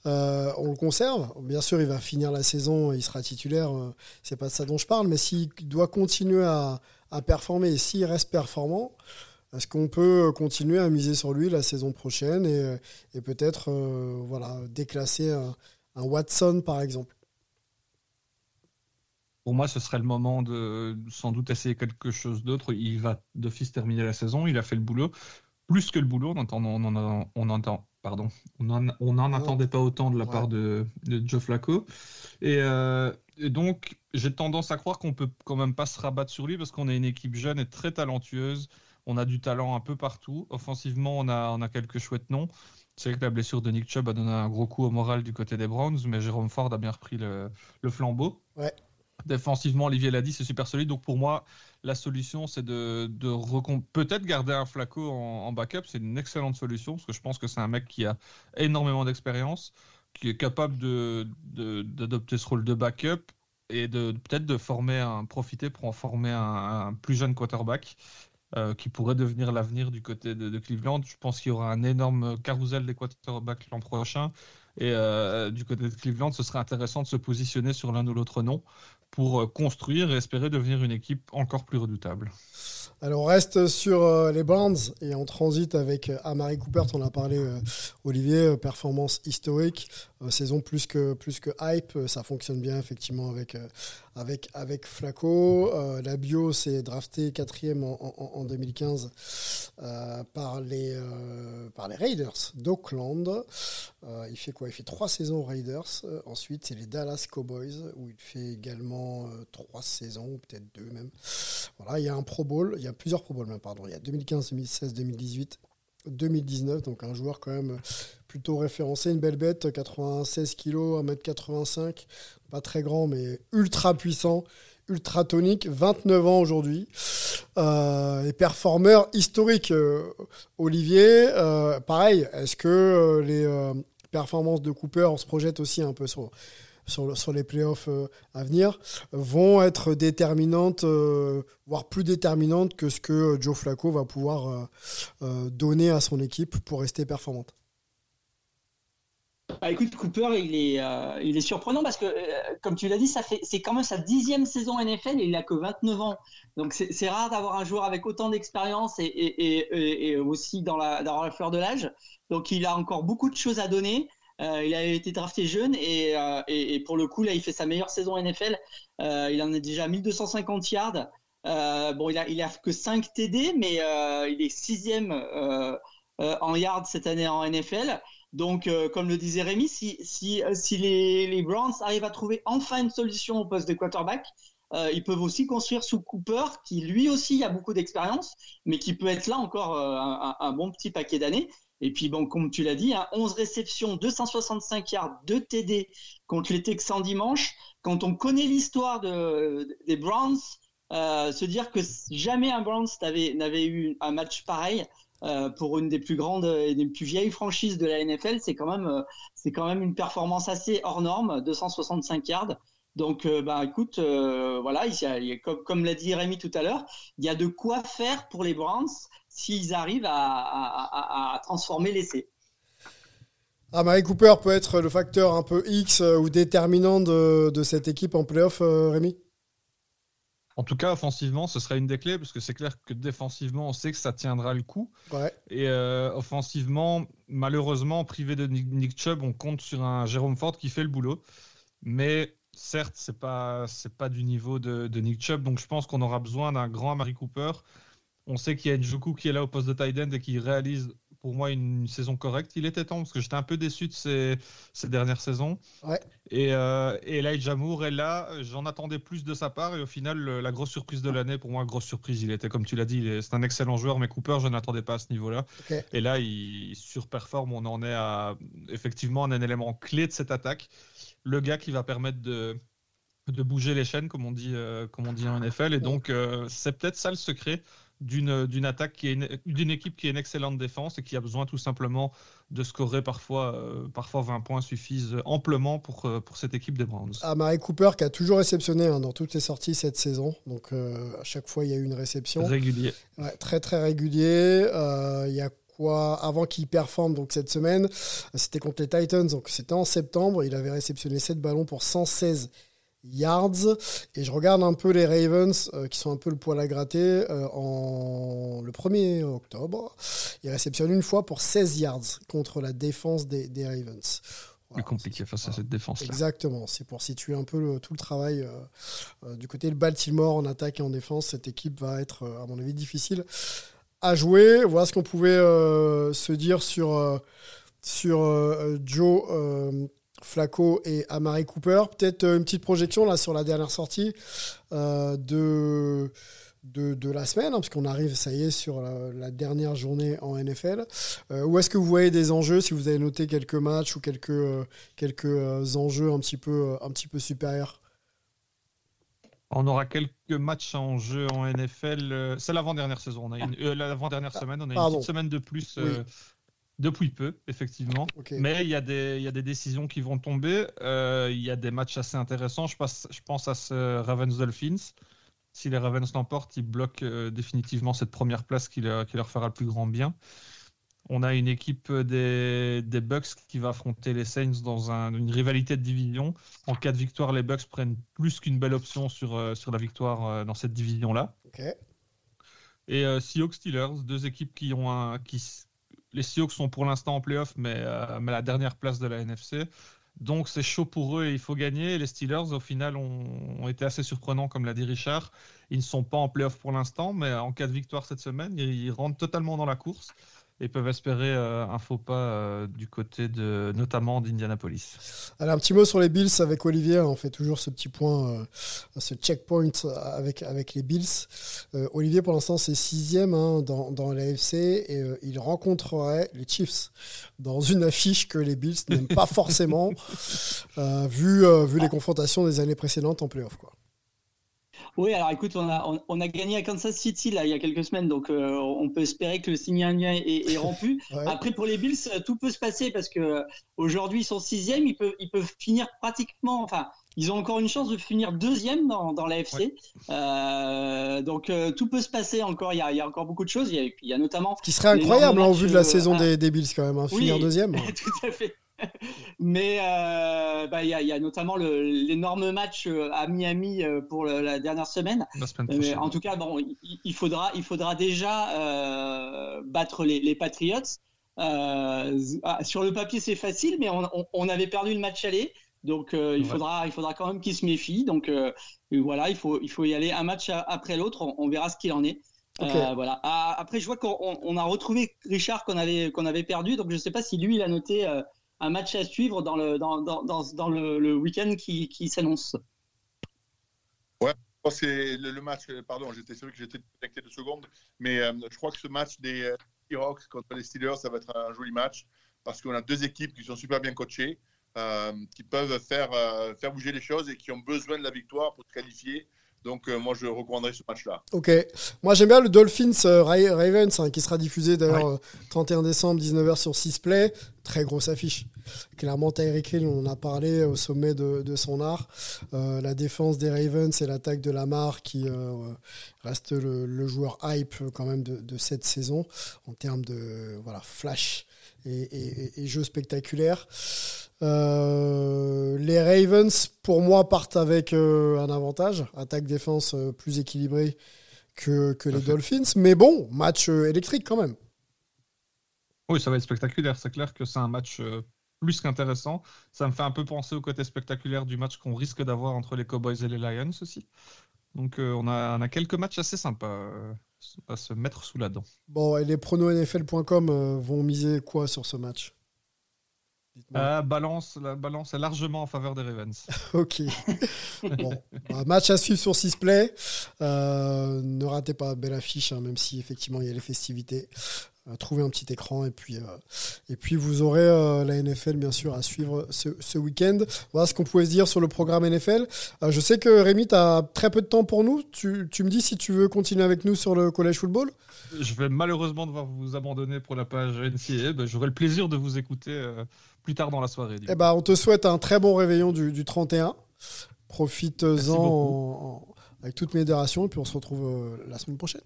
On le conserve. Bien sûr, il va finir la saison, il sera titulaire. c'est pas de ça dont je parle, mais s'il doit continuer à, à performer. S'il reste performant, est-ce qu'on peut continuer à miser sur lui la saison prochaine et, peut-être voilà, déclasser un, Watson par exemple? Pour moi, ce serait le moment de sans doute essayer quelque chose d'autre. Il va d'office terminer la saison. Il a fait le boulot. Plus que le boulot, on entend, on, on entend pardon, on n'en attendait pas autant de la part de, Joe Flacco. Euh, et, donc, j'ai tendance à croire qu'on peut quand même pas se rabattre sur lui parce qu'on est une équipe jeune et très talentueuse. On a du talent un peu partout. Offensivement, on a, on a quelques chouettes noms. C'est vrai que la blessure de Nick Chubb a donné un gros coup au moral du côté des Browns, mais Jérôme Ford a bien repris le, le flambeau. Ouais. Défensivement, Olivier l'a dit, c'est super solide. Donc pour moi, la solution, c'est de, peut-être garder un Flaco en, backup. C'est une excellente solution parce que je pense que c'est un mec qui a énormément d'expérience, qui est capable d'adopter ce rôle de backup et de peut-être de former un, profiter pour en former un, plus jeune quarterback. Euh, qui pourrait devenir l'avenir du côté de, Cleveland. Je pense qu'il y aura un énorme carousel des quarterbacks l'an prochain. Et euh, du côté de Cleveland, ce serait intéressant de se positionner sur l'un ou l'autre nom pour euh, construire et espérer devenir une équipe encore plus redoutable. Alors on reste sur euh, les Browns et on transite avec Amari Cooper, on a parlé Olivier, performance historique. Euh, saison plus que, plus que hype. Euh, ça fonctionne bien effectivement avec, euh, avec, avec Flaco. la bio s'est drafté quatrième en, en, 2015 par, les, par les Raiders d'Oakland. il fait quoi? Il fait trois saisons Raiders. ensuite, c'est les Dallas Cowboys où il fait également trois saisons, peut-être deux même. Voilà, il y a un Pro Bowl, il y a plusieurs Pro Bowl même, pardon. Il y a 2015, 2016, 2018. 2019, donc un joueur quand même plutôt référencé, une belle bête, 96 kg, 1m85, pas très grand mais ultra puissant, ultra tonique, 29 ans aujourd'hui, euh, et performeur historique. Euh, Olivier, euh, pareil, est-ce que les performances de Cooper, on se projette aussi un peu sur, sur, les playoffs à venir, vont être déterminantes, voire plus déterminantes que ce que Joe Flacco va pouvoir donner à son équipe pour rester performante? Bah, écoute, Cooper, il est, euh, il est surprenant parce que, euh, comme tu l'as dit, ça fait, c'est quand même sa dixième saison NFL et il a que 29 ans. Donc c'est rare d'avoir un joueur avec autant d'expérience et, et, et, aussi dans la, dans la fleur de l'âge. Donc il a encore beaucoup de choses à donner. Euh, il a été drafté jeune et, et, pour le coup, là, il fait sa meilleure saison NFL. il en est déjà à 1250 yards. bon, il a, il a que 5 TD, mais il est sixième en yards cette année en NFL. Donc, euh, comme le disait Rémi, euh, si les, les, Browns arrivent à trouver enfin une solution au poste de quarterback, euh, ils peuvent aussi construire sous Cooper, qui lui aussi a beaucoup d'expérience, mais qui peut être là encore un, bon petit paquet d'années. Et puis, bon, comme tu l'as dit, hein, 11 réceptions, 265 yards, 2 TD contre les Texans dimanche. Quand on connaît l'histoire de, des Browns, se dire que jamais un Browns n'avait eu un match pareil, euh, pour une des plus grandes et des plus vieilles franchises de la NFL, c'est quand même euh, c'est quand même une performance assez hors norme, 265 yards. Donc, euh, écoute, voilà, il comme, l'a dit Rémi tout à l'heure, il y a de quoi faire pour les Browns s'ils arrivent à, à, à, transformer l'essai. Ah, Mary Cooper peut être le facteur un peu X ou déterminant de, de cette équipe en playoff, Rémi? En tout cas, offensivement, ce serait une des clés, parce que c'est clair que défensivement, on sait que ça tiendra le coup. Et euh, offensivement, malheureusement, privé de Nick Chubb, on compte sur un Jérôme Ford qui fait le boulot. Mais certes, c'est pas c'est pas du niveau de, Nick Chubb, donc je pense qu'on aura besoin d'un grand Amari Cooper. On sait qu'il y a Njoku qui est là au poste de tight end et qui réalise pour moi une saison correcte. Il était temps parce que j'étais un peu déçu de ces, dernières saisons. Ouais. Et, euh, et Elijah Moore est là. J'en attendais plus de sa part et au final, la grosse surprise de l'année, pour moi, grosse surprise. Il était, comme tu l'as dit, c'est un excellent joueur, mais Cooper, je n'attendais pas à ce niveau-là. Et là, il, surperforme. On en est à effectivement un élément clé de cette attaque. Le gars qui va permettre de de bouger les chaînes, comme on dit, euh, comme on dit en NFL. Et donc, euh, c'est peut-être ça le secret d'une attaque qui est d'une équipe qui est une excellente défense et qui a besoin tout simplement de scorer parfois euh, parfois 20 points suffisent amplement pour euh, pour cette équipe des Browns. Ah, Mary Cooper qui a toujours réceptionné hein, dans toutes les sorties cette saison. Donc euh, à chaque fois il y a eu une réception régulier. très très régulier. Il y a quoi avant qu'il performe donc cette semaine, c'était contre les Titans donc c'était en septembre, il avait réceptionné 7 ballons pour 116 yards. Et je regarde un peu les Ravens qui sont un peu le poil à gratter. en le 1er octobre, ils réceptionnent une fois pour 16 yards contre la défense des, des Ravens plus compliqué face à cette défense-là. Exactement, c'est pour situer un peu tout le travail euh, euh, du côté de Baltimore en attaque et en défense. Cette équipe va être, euh, à mon avis, difficile à jouer. Voilà ce qu'on pouvait se dire sur, sur Joe Flacco et Amari Cooper. Peut-être une petite projection là sur la dernière sortie de de, la semaine, hein, puisqu'on arrive, ça y est, sur la, dernière journée en NFL. Euh, où est-ce que vous voyez des enjeux, si vous avez noté quelques matchs ou quelques, euh, quelques euh, enjeux un petit peu, un petit peu supérieurs? On aura quelques matchs en jeu en NFL. C'est l'avant-dernière saison. On a une, l'avant-dernière ah, semaine. On a une petite semaine de plus depuis peu, effectivement. Mais il y, a des, il y a des décisions qui vont tomber. il y a des matchs assez intéressants. Je, passe, je pense à ce Ravens Dolphins si les Ravens l'emportent, ils bloquent euh, définitivement cette première place qui, leur fera le plus grand bien. On a une équipe des, Bucks qui va affronter les Saints dans une rivalité de division. En cas de victoire, les Bucks prennent plus qu'une belle option sur, euh, sur la victoire euh, dans cette division-là. Et Seahawks Steelers, deux équipes qui ont un. Qui, les Seahawks sont pour l'instant en playoff, mais, mais la dernière place de la NFC. Donc c'est chaud pour eux et il faut gagner. Les Steelers, au final, ont, été assez surprenants, comme l'a dit Richard. Ils ne sont pas en playoff pour l'instant, mais en cas de victoire cette semaine, ils rentrent totalement dans la course et peuvent espérer euh, un faux pas euh, du côté de notamment d'Indianapolis. Alors un petit mot sur les Bills avec Olivier, on fait toujours ce petit point, euh, ce checkpoint avec, avec les Bills. Olivier pour l'instant c'est sixième hein, dans, dans l'AFC et il rencontrerait les Chiefs dans une affiche que les Bills n'aiment pas forcément vu, vu les confrontations des années précédentes en playoff. Quoi. Oui, alors écoute, on a, on, a gagné à Kansas City là, il y a quelques semaines, donc euh, on peut espérer que le signe indien est, est rompu. Après, pour les Bills, tout peut se passer parce que aujourd'hui ils sont sixième, ils peuvent, ils peuvent finir pratiquement, enfin, ils ont encore une chance de finir deuxième dans, dans l'AFC. Euh, donc euh, tout peut se passer encore. Il y a, il y a encore beaucoup de choses. Il y a, notamment. Ce qui serait incroyable en vue de la saison des, des, Bills quand même, hein, finir deuxième. tout à fait. Mais euh, bah, il y, a, notamment l'énorme match euh, à Miami euh, pour la dernière semaine. en tout cas, bon, il, faudra, il faudra déjà battre les, Patriots. Ah, sur le papier, c'est facile, mais on, avait perdu le match aller. Donc il faudra, il faudra quand même qu'ils se méfient. Donc voilà, il faut, il faut y aller un match après l'autre. On, verra ce qu'il en est. voilà. Ah, après, je vois qu'on a retrouvé Richard qu'on avait, qu'on avait perdu. Donc je ne sais pas si lui il a noté un match à suivre dans le, dans, dans, dans, le, week-end qui, qui s'annonce. Ouais, c'est le, match, pardon, j'étais sûr que j'étais connecté deux secondes, mais euh, je crois que ce match des euh, contre les Steelers, ça va être un joli match parce qu'on a deux équipes qui sont super bien coachées, euh, qui peuvent faire, faire bouger les choses et qui ont besoin de la victoire pour se qualifier. Donc moi je recommanderais ce match-là. Ok. Moi j'aime bien le Dolphins Ravens hein, qui sera diffusé d'ailleurs 31 décembre 19h sur 6 Play très grosse affiche. Clairement, Tyreek Hill, on en a parlé au sommet de, son art. Euh, la défense des Ravens et l'attaque de Lamar qui euh, reste le, joueur hype quand même de, cette saison en termes de voilà, flash et, jeu spectaculaire. Euh, les Ravens, pour moi, partent avec un avantage, attaque-défense plus équilibrée que, que les Dolphins. Mais bon, match électrique quand même. Oui, ça va être spectaculaire. C'est clair que c'est un match euh, plus qu'intéressant. Ça me fait un peu penser au côté spectaculaire du match qu'on risque d'avoir entre les Cowboys et les Lions aussi. Donc euh, on, a, on, a, quelques matchs assez sympas euh, à se mettre sous la dent. Bon, et les pronosnfl.com vont miser quoi sur ce match? Balance, la balance est largement en faveur des Ravens. ok. bon, bah, match à suivre sur Sisplay. Euh, ne ratez pas belle affiche, hein, même si effectivement il y a les festivités. Euh, trouvez un petit écran et puis, euh, et puis vous aurez euh, la NFL bien sûr à suivre ce, ce week-end. Voilà ce qu'on pouvait se dire sur le programme NFL. je sais que Rémi, tu as très peu de temps pour nous. Tu, tu, me dis si tu veux continuer avec nous sur le collège football Je vais malheureusement devoir vous abandonner pour la page NCA. Ben, J'aurai le plaisir de vous écouter plus tard dans la soirée. Eh ben, on te souhaite un très bon réveillon du, du 31. Profites-en avec toute modération et puis on se retrouve la semaine prochaine.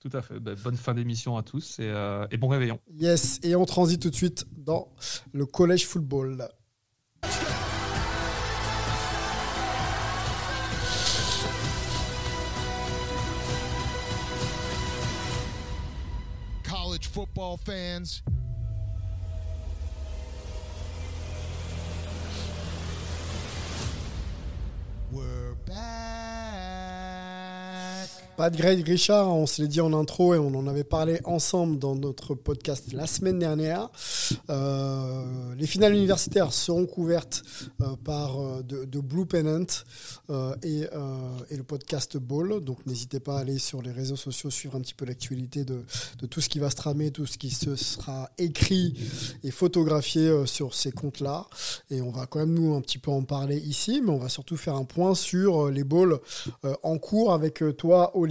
Tout à fait. Ben, bonne fin d'émission à tous et, euh, et, bon réveillon. Yes, et on transite tout de suite dans le collège football. College football fans. We're back. Pas de Greg Richard, on se l'est dit en intro et on en avait parlé ensemble dans notre podcast la semaine dernière. Euh, les finales universitaires seront couvertes euh, par euh, de, Blue Pennant et, le podcast Ball. Donc n'hésitez pas à aller sur les réseaux sociaux, suivre un petit peu l'actualité de, tout ce qui va se tramer, tout ce qui se sera écrit et photographié sur ces comptes-là. Et on va quand même nous un petit peu en parler ici, mais on va surtout faire un point sur les balls en cours avec toi, Olivier.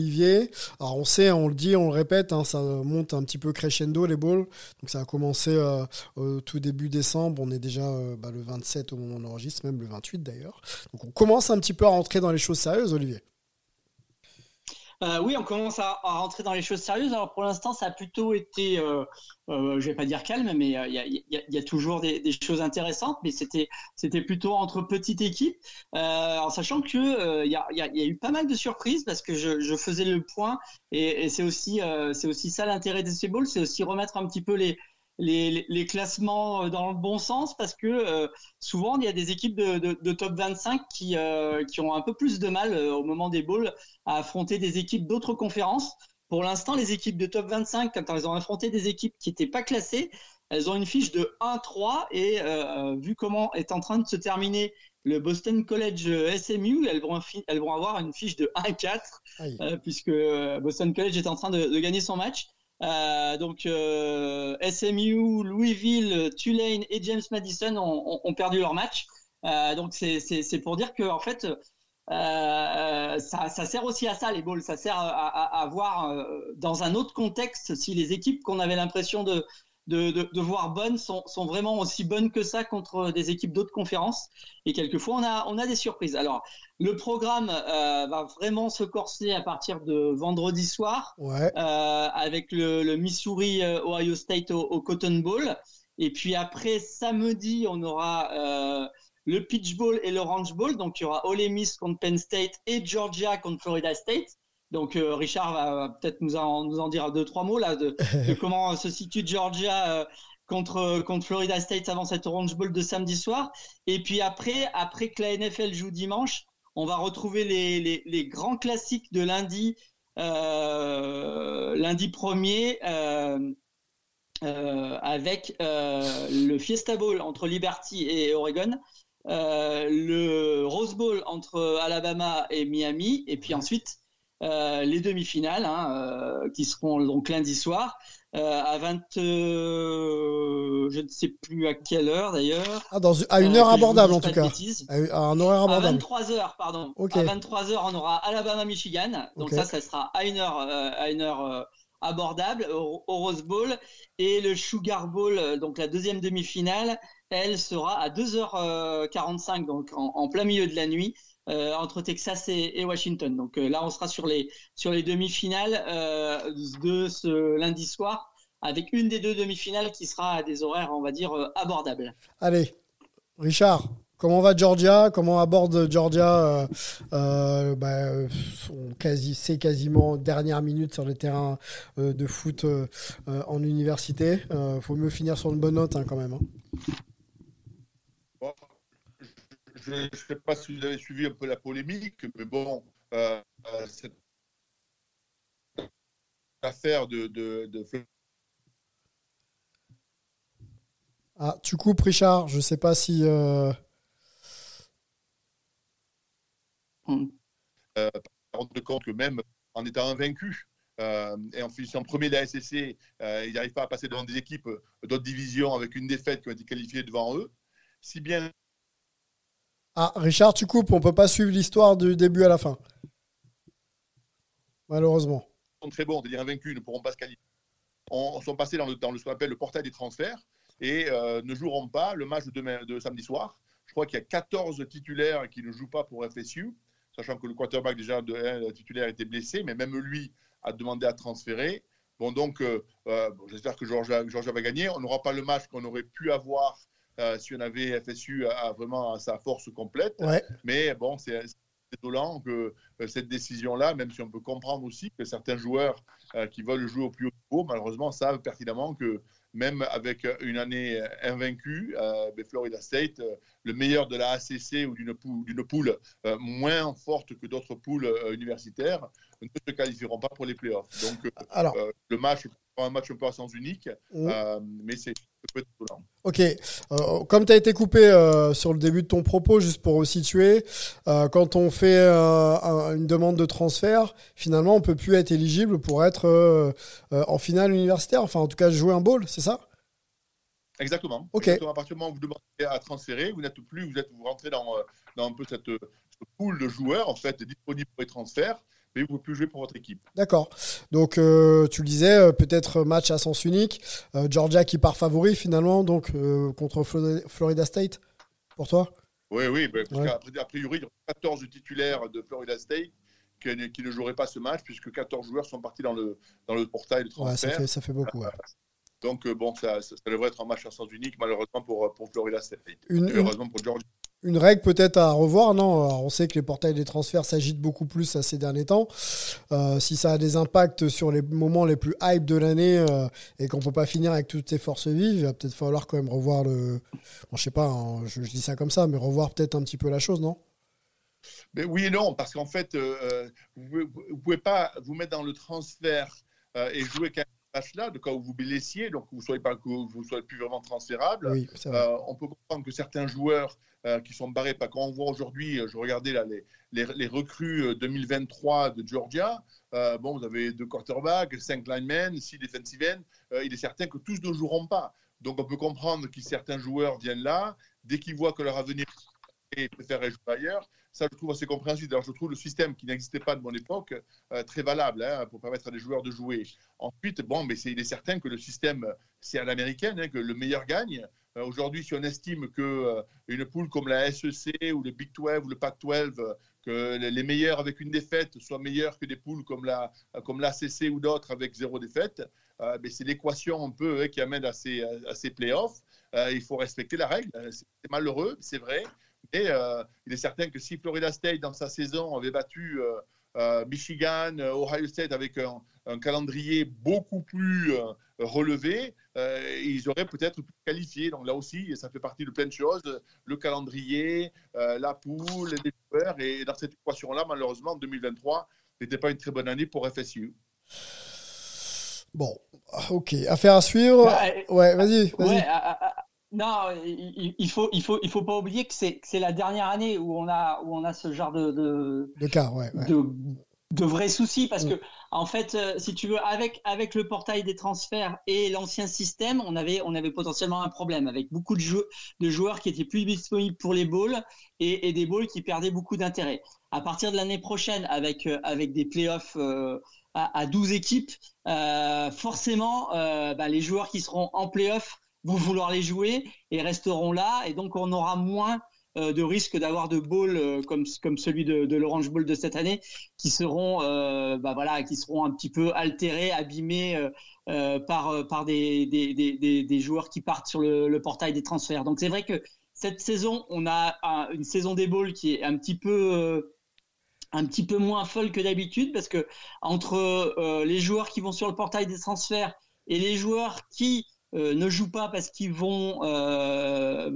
Alors on sait, on le dit, on le répète, hein, ça monte un petit peu crescendo les balls. Donc ça a commencé euh, tout début décembre. On est déjà euh, bah, le 27 au moment où on enregistre, même le 28 d'ailleurs. Donc on commence un petit peu à rentrer dans les choses sérieuses, Olivier. Euh, oui, on commence à, rentrer dans les choses sérieuses. Alors pour l'instant, ça a plutôt été, euh, euh, je vais pas dire calme, mais euh, il y, a, y, a, toujours des, des, choses intéressantes. Mais c'était plutôt entre petites équipes, euh, en sachant que il euh, y, a, eu pas mal de surprises parce que je, faisais le point et, c'est aussi euh, aussi ça l'intérêt de ces balls, c'est aussi remettre un petit peu les les, les, classements dans le bon sens parce que euh, souvent il y a des équipes de, de, de top 25 qui, euh, qui ont un peu plus de mal euh, au moment des bowls à affronter des équipes d'autres conférences. Pour l'instant, les équipes de top 25, quand elles ont affronté des équipes qui n'étaient pas classées, elles ont une fiche de 1-3 et euh, vu comment est en train de se terminer le Boston College SMU, elles vont, elles vont avoir une fiche de 1-4 puisque Boston College est en train de, de gagner son match. Euh, donc euh, SMU, Louisville, Tulane et James Madison ont, perdu leur match. Euh, donc c'est pour dire que en fait ça, sert aussi à ça les balls. Ça sert à, voir dans un autre contexte si les équipes qu'on avait l'impression de, de, de, de, voir bonnes sont, sont, vraiment aussi bonnes que ça contre des équipes d'autres conférences. Et quelquefois, on a, on a des surprises. Alors, le programme euh, va vraiment se corser à partir de vendredi soir ouais. euh, avec le, le, Missouri euh, Ohio State au, au, Cotton Bowl. Et puis après, samedi, on aura euh, le Peach Bowl et l'Orange Bowl. Donc, il y aura Ole Miss contre Penn State et Georgia contre Florida State. Donc euh, Richard va peut-être nous en, nous en dire deux trois mots là de, de comment se situe Georgia euh, contre contre Florida State avant cette Orange Bowl de samedi soir. Et puis après après que la NFL joue dimanche, on va retrouver les, grands classiques de lundi euh, lundi premier. avec le Fiesta Bowl entre Liberty et Oregon, le Rose Bowl entre Alabama et Miami, et puis ensuite euh, les demi-finales hein, euh, qui seront donc lundi soir euh, à 20 je ne sais plus à quelle heure d'ailleurs. Ah, dans, à une heure abordable en tout cas. à, un horaire abordable. à 23 heures pardon. Okay. à 23 heures on aura Alabama Michigan. Donc okay. ça ça sera à une heure à une heure abordable au, au, Rose Bowl. Et le Sugar Bowl donc la deuxième demi-finale elle sera à 2h45 donc en, en plein milieu de la nuit euh, entre Texas et, Washington. Donc euh, là, on sera sur les, sur les demi-finales euh, de ce lundi soir, avec une des deux demi-finales qui sera à des horaires, on va dire, euh, abordables. Allez, Richard, comment va Georgia? Comment aborde Georgia bah, quasi, C'est quasiment dernière minute sur le terrain de foot en université? Il faut mieux finir sur une bonne note hein, quand même. Hein. Je ne sais pas si vous avez suivi un peu la polémique, mais bon, euh, cette affaire de, de, de, Ah, tu coupes, Richard. Je ne sais pas si. Euh... Euh, compte que même en étant invaincu euh, et en finissant premier de la SSC, euh, ils n'arrivent pas à passer devant des équipes d'autres divisions avec une défaite qui ont été qualifiées devant eux. Si bien ah, Richard, tu coupes, on peut pas suivre l'histoire du début à la fin. Malheureusement. Ils sont très bons, c'est-à-dire invaincus, ne pourront pas se qualifier. On, sont passés dans, le, dans le, ce qu'on appelle le portail des transferts et euh, ne joueront pas le match de, demain, de samedi soir. Je crois qu'il y a 14 titulaires qui ne jouent pas pour FSU, sachant que le quarterback déjà de, hein, titulaire était blessé, mais même lui a demandé à transférer. Bon, donc, euh, euh, j'espère que Georgia, Georgia va gagner. On n'aura pas le match qu'on aurait pu avoir euh, si on avait FSU à, vraiment à sa force complète. Ouais. Mais bon, c'est désolant que cette décision-là, même si on peut comprendre aussi que certains joueurs qui veulent jouer au plus haut niveau, malheureusement, savent pertinemment que même avec une année invaincue, euh, Florida State, le meilleur de la ACC ou d'une poule, poule moins forte que d'autres poules universitaires, ne se qualifieront pas pour les playoffs. Donc, Alors, le match un match un peu à sens unique, mmh. euh, mais c'est Ok, euh, comme tu as été coupé euh, sur le début de ton propos, juste pour situer, quand on fait une demande de transfert, finalement, on peut plus être éligible pour être en finale universitaire, enfin en tout cas jouer un bowl, c'est ça? Exactement. Ok. à partir du moment où vous demandez à transférer, vous n'êtes plus, vous êtes, vous rentrez dans, dans un peu cette, ce pool de joueurs en fait disponibles pour les transferts mais vous ne pouvez plus jouer pour votre équipe. D'accord. Donc, euh, tu le disais, euh, peut-être match à sens unique. Euh, Georgia qui part favori finalement, donc contre Florida State, pour toi? Oui, oui. Bah, a priori, il y a 14 titulaires de Florida State qui, ne joueraient pas ce match, puisque 14 joueurs sont partis dans le, dans le portail de transfert. ça, fait, ça fait beaucoup. Donc, bon, ça, ça, devrait être un match à sens unique, malheureusement pour, pour Florida State. heureusement pour Georgia une règle peut-être à revoir, non? On sait que les portails des transferts s'agitent beaucoup plus à ces derniers temps. Euh, si ça a des impacts sur les moments les plus hype de l'année euh, et qu'on peut pas finir avec toutes ces forces vives, il va peut-être falloir quand même revoir le. Bon, je sais pas, hein, je, dis ça comme ça, mais revoir peut-être un petit peu la chose, non? Mais oui et non, parce qu'en fait, euh, vous ne pouvez pas vous mettre dans le transfert et jouer là de cas où vous blessiez, donc vous ne soyez, pas, vous soyez plus vraiment transférable. on peut comprendre que certains joueurs euh, qui sont barrés. Pas quand on voit aujourd'hui, euh, je regardais là les, les, recrues 2023 euh, de Georgia. bon, vous avez deux quarterbacks, cinq linemen, six defensive ends. il est certain que tous ne joueront pas. Donc on peut comprendre que certains joueurs viennent là, dès qu'ils voient que leur avenir et préfèrent jouer ailleurs. Ça, je trouve assez compréhensible. Alors, je trouve le système qui n'existait pas de mon époque très valable hein, pour permettre à des joueurs de jouer. Ensuite, bon, mais c'est, il est certain que le système, c'est à l'américaine, hein, que le meilleur gagne. Euh, aujourd'hui, si on estime qu'une euh, poule comme la SEC ou le Big 12 ou le Pac 12, euh, que les meilleurs avec une défaite soient meilleurs que des poules comme la comme l'ACC ou d'autres avec zéro défaite, ben, c'est l'équation un peu hein, qui amène à ces, à ces playoffs. il faut respecter la règle. C'est malheureux, c'est vrai. Mais il est certain que si Florida State, dans sa saison, avait battu Michigan, Ohio State avec un, calendrier beaucoup plus relevé, euh, ils auraient peut-être pu qualifier. Donc là aussi, ça fait partie de plein de choses. Le calendrier, euh, la poule, les joueurs. Et dans cette équation-là, malheureusement, 2023 n'était pas une très bonne année pour FSU. Bon, ok. Affaire à suivre. Bah, ouais, vas-y. ouais, non, il, faut, il faut, il faut pas oublier que c'est, la dernière année où on a, où on a ce genre de, de, cas, ouais, de, de vrais soucis parce mm. que en fait euh, si tu veux avec avec le portail des transferts et l'ancien système on avait on avait potentiellement un problème avec beaucoup de, jou de joueurs qui étaient plus disponibles pour les balls et, et des balls qui perdaient beaucoup d'intérêt à partir de l'année prochaine avec euh, avec des playoffs euh, à, à 12 équipes euh, forcément bah, les joueurs qui seront en playoff vont vouloir les jouer et resteront là et donc on aura moins euh, de risque d'avoir de balls euh, comme, comme celui de, l'Orange Bowl de cette année qui seront, euh, bah voilà, qui seront un petit peu altérés, abîmés par, par des, des, des, joueurs qui partent sur le, portail des transferts. Donc c'est vrai que cette saison, on a une saison des balls qui est un petit peu un petit peu moins folle que d'habitude parce que entre les joueurs qui vont sur le portail des transferts et les joueurs qui ne jouent pas parce qu'ils vont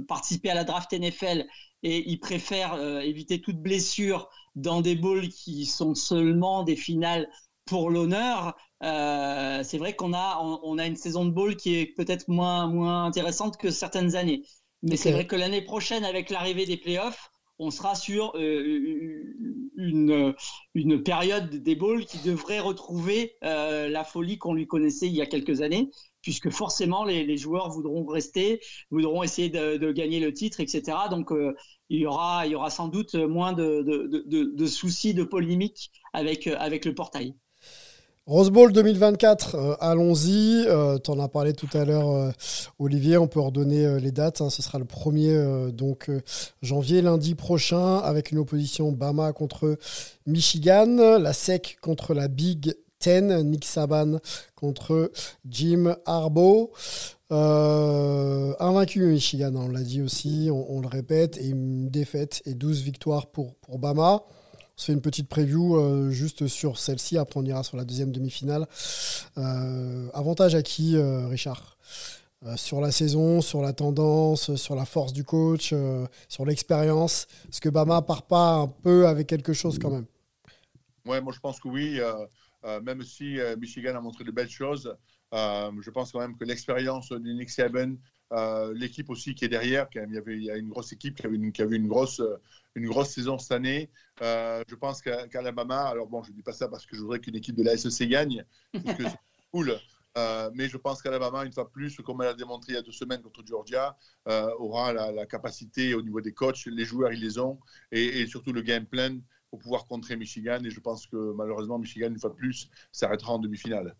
participer à la draft NFL et ils préfèrent euh, éviter toute blessure dans des bowls qui sont seulement des finales pour l'honneur. Euh, c'est vrai qu'on a on, a une saison de bowl qui est peut-être moins moins intéressante que certaines années. Mais c'est vrai que l'année prochaine, avec l'arrivée des playoffs, on sera sur euh, une, une période des bowls qui devrait retrouver euh, la folie qu'on lui connaissait il y a quelques années, puisque forcément les, joueurs voudront rester, voudront essayer de, gagner le titre, etc. Donc euh, il, y aura, il y aura sans doute moins de, soucis, de polémiques avec, avec le portail. Rose Bowl 2024, euh, allons-y. Euh, tu en as parlé tout à l'heure, euh, Olivier. On peut redonner les dates. Hein. ce sera le 1er donc, janvier, lundi prochain, avec une opposition Bama contre Michigan, la SEC contre la Big Nick Saban contre Jim Harbaugh. invaincu Michigan, hein, on l'a dit aussi, on, le répète, et une défaite et 12 victoires pour, pour Bama. On se fait une petite preview juste sur celle-ci. Après, on ira sur la deuxième demi-finale. avantage à qui, Richard sur la saison, sur la tendance, sur la force du coach, sur l'expérience Est-ce que Bama part pas un peu avec quelque chose quand même? Ouais, moi je pense que oui. Même si Michigan a montré de belles choses, je pense quand même que l'expérience de Nick Saban, euh, l'équipe aussi qui est derrière, il y avait il y a une grosse équipe qui avait une, qui avait une, grosse, une grosse saison cette année. Euh, je pense qu'Alabama, alors bon, je ne dis pas ça parce que je voudrais qu'une équipe de la SEC gagne, parce que c'est cool. Euh, mais je pense qu'Alabama, une fois plus, comme elle a démontré il y a deux semaines contre Georgia, aura la, capacité au niveau des coachs, les joueurs, ils les ont, et, et surtout le game plan pour pouvoir contrer Michigan. Et je pense que malheureusement, Michigan, une fois plus, s'arrêtera en demi-finale.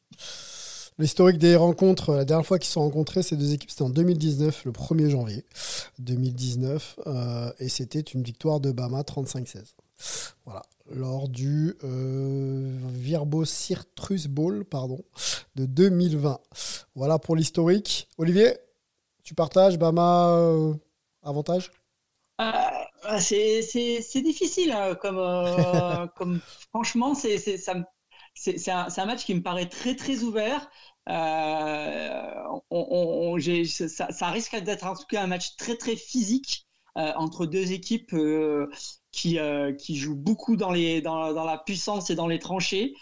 L'historique des rencontres, la dernière fois qu'ils se sont rencontrés, ces deux équipes, c'était en 2019, le 1er janvier 2019, euh, et c'était une victoire de Bama 35-16. Voilà, lors du euh, Virbo Citrus Bowl pardon, de 2020. Voilà pour l'historique. Olivier, tu partages Bama euh, avantage? C'est difficile, hein, comme, comme franchement, c'est un, un, match qui me paraît très très ouvert. Euh, on, ça, ça, risque d'être en tout cas un match très très physique euh, entre deux équipes euh, qui, qui jouent beaucoup dans, les, dans, dans, la puissance et dans les tranchées.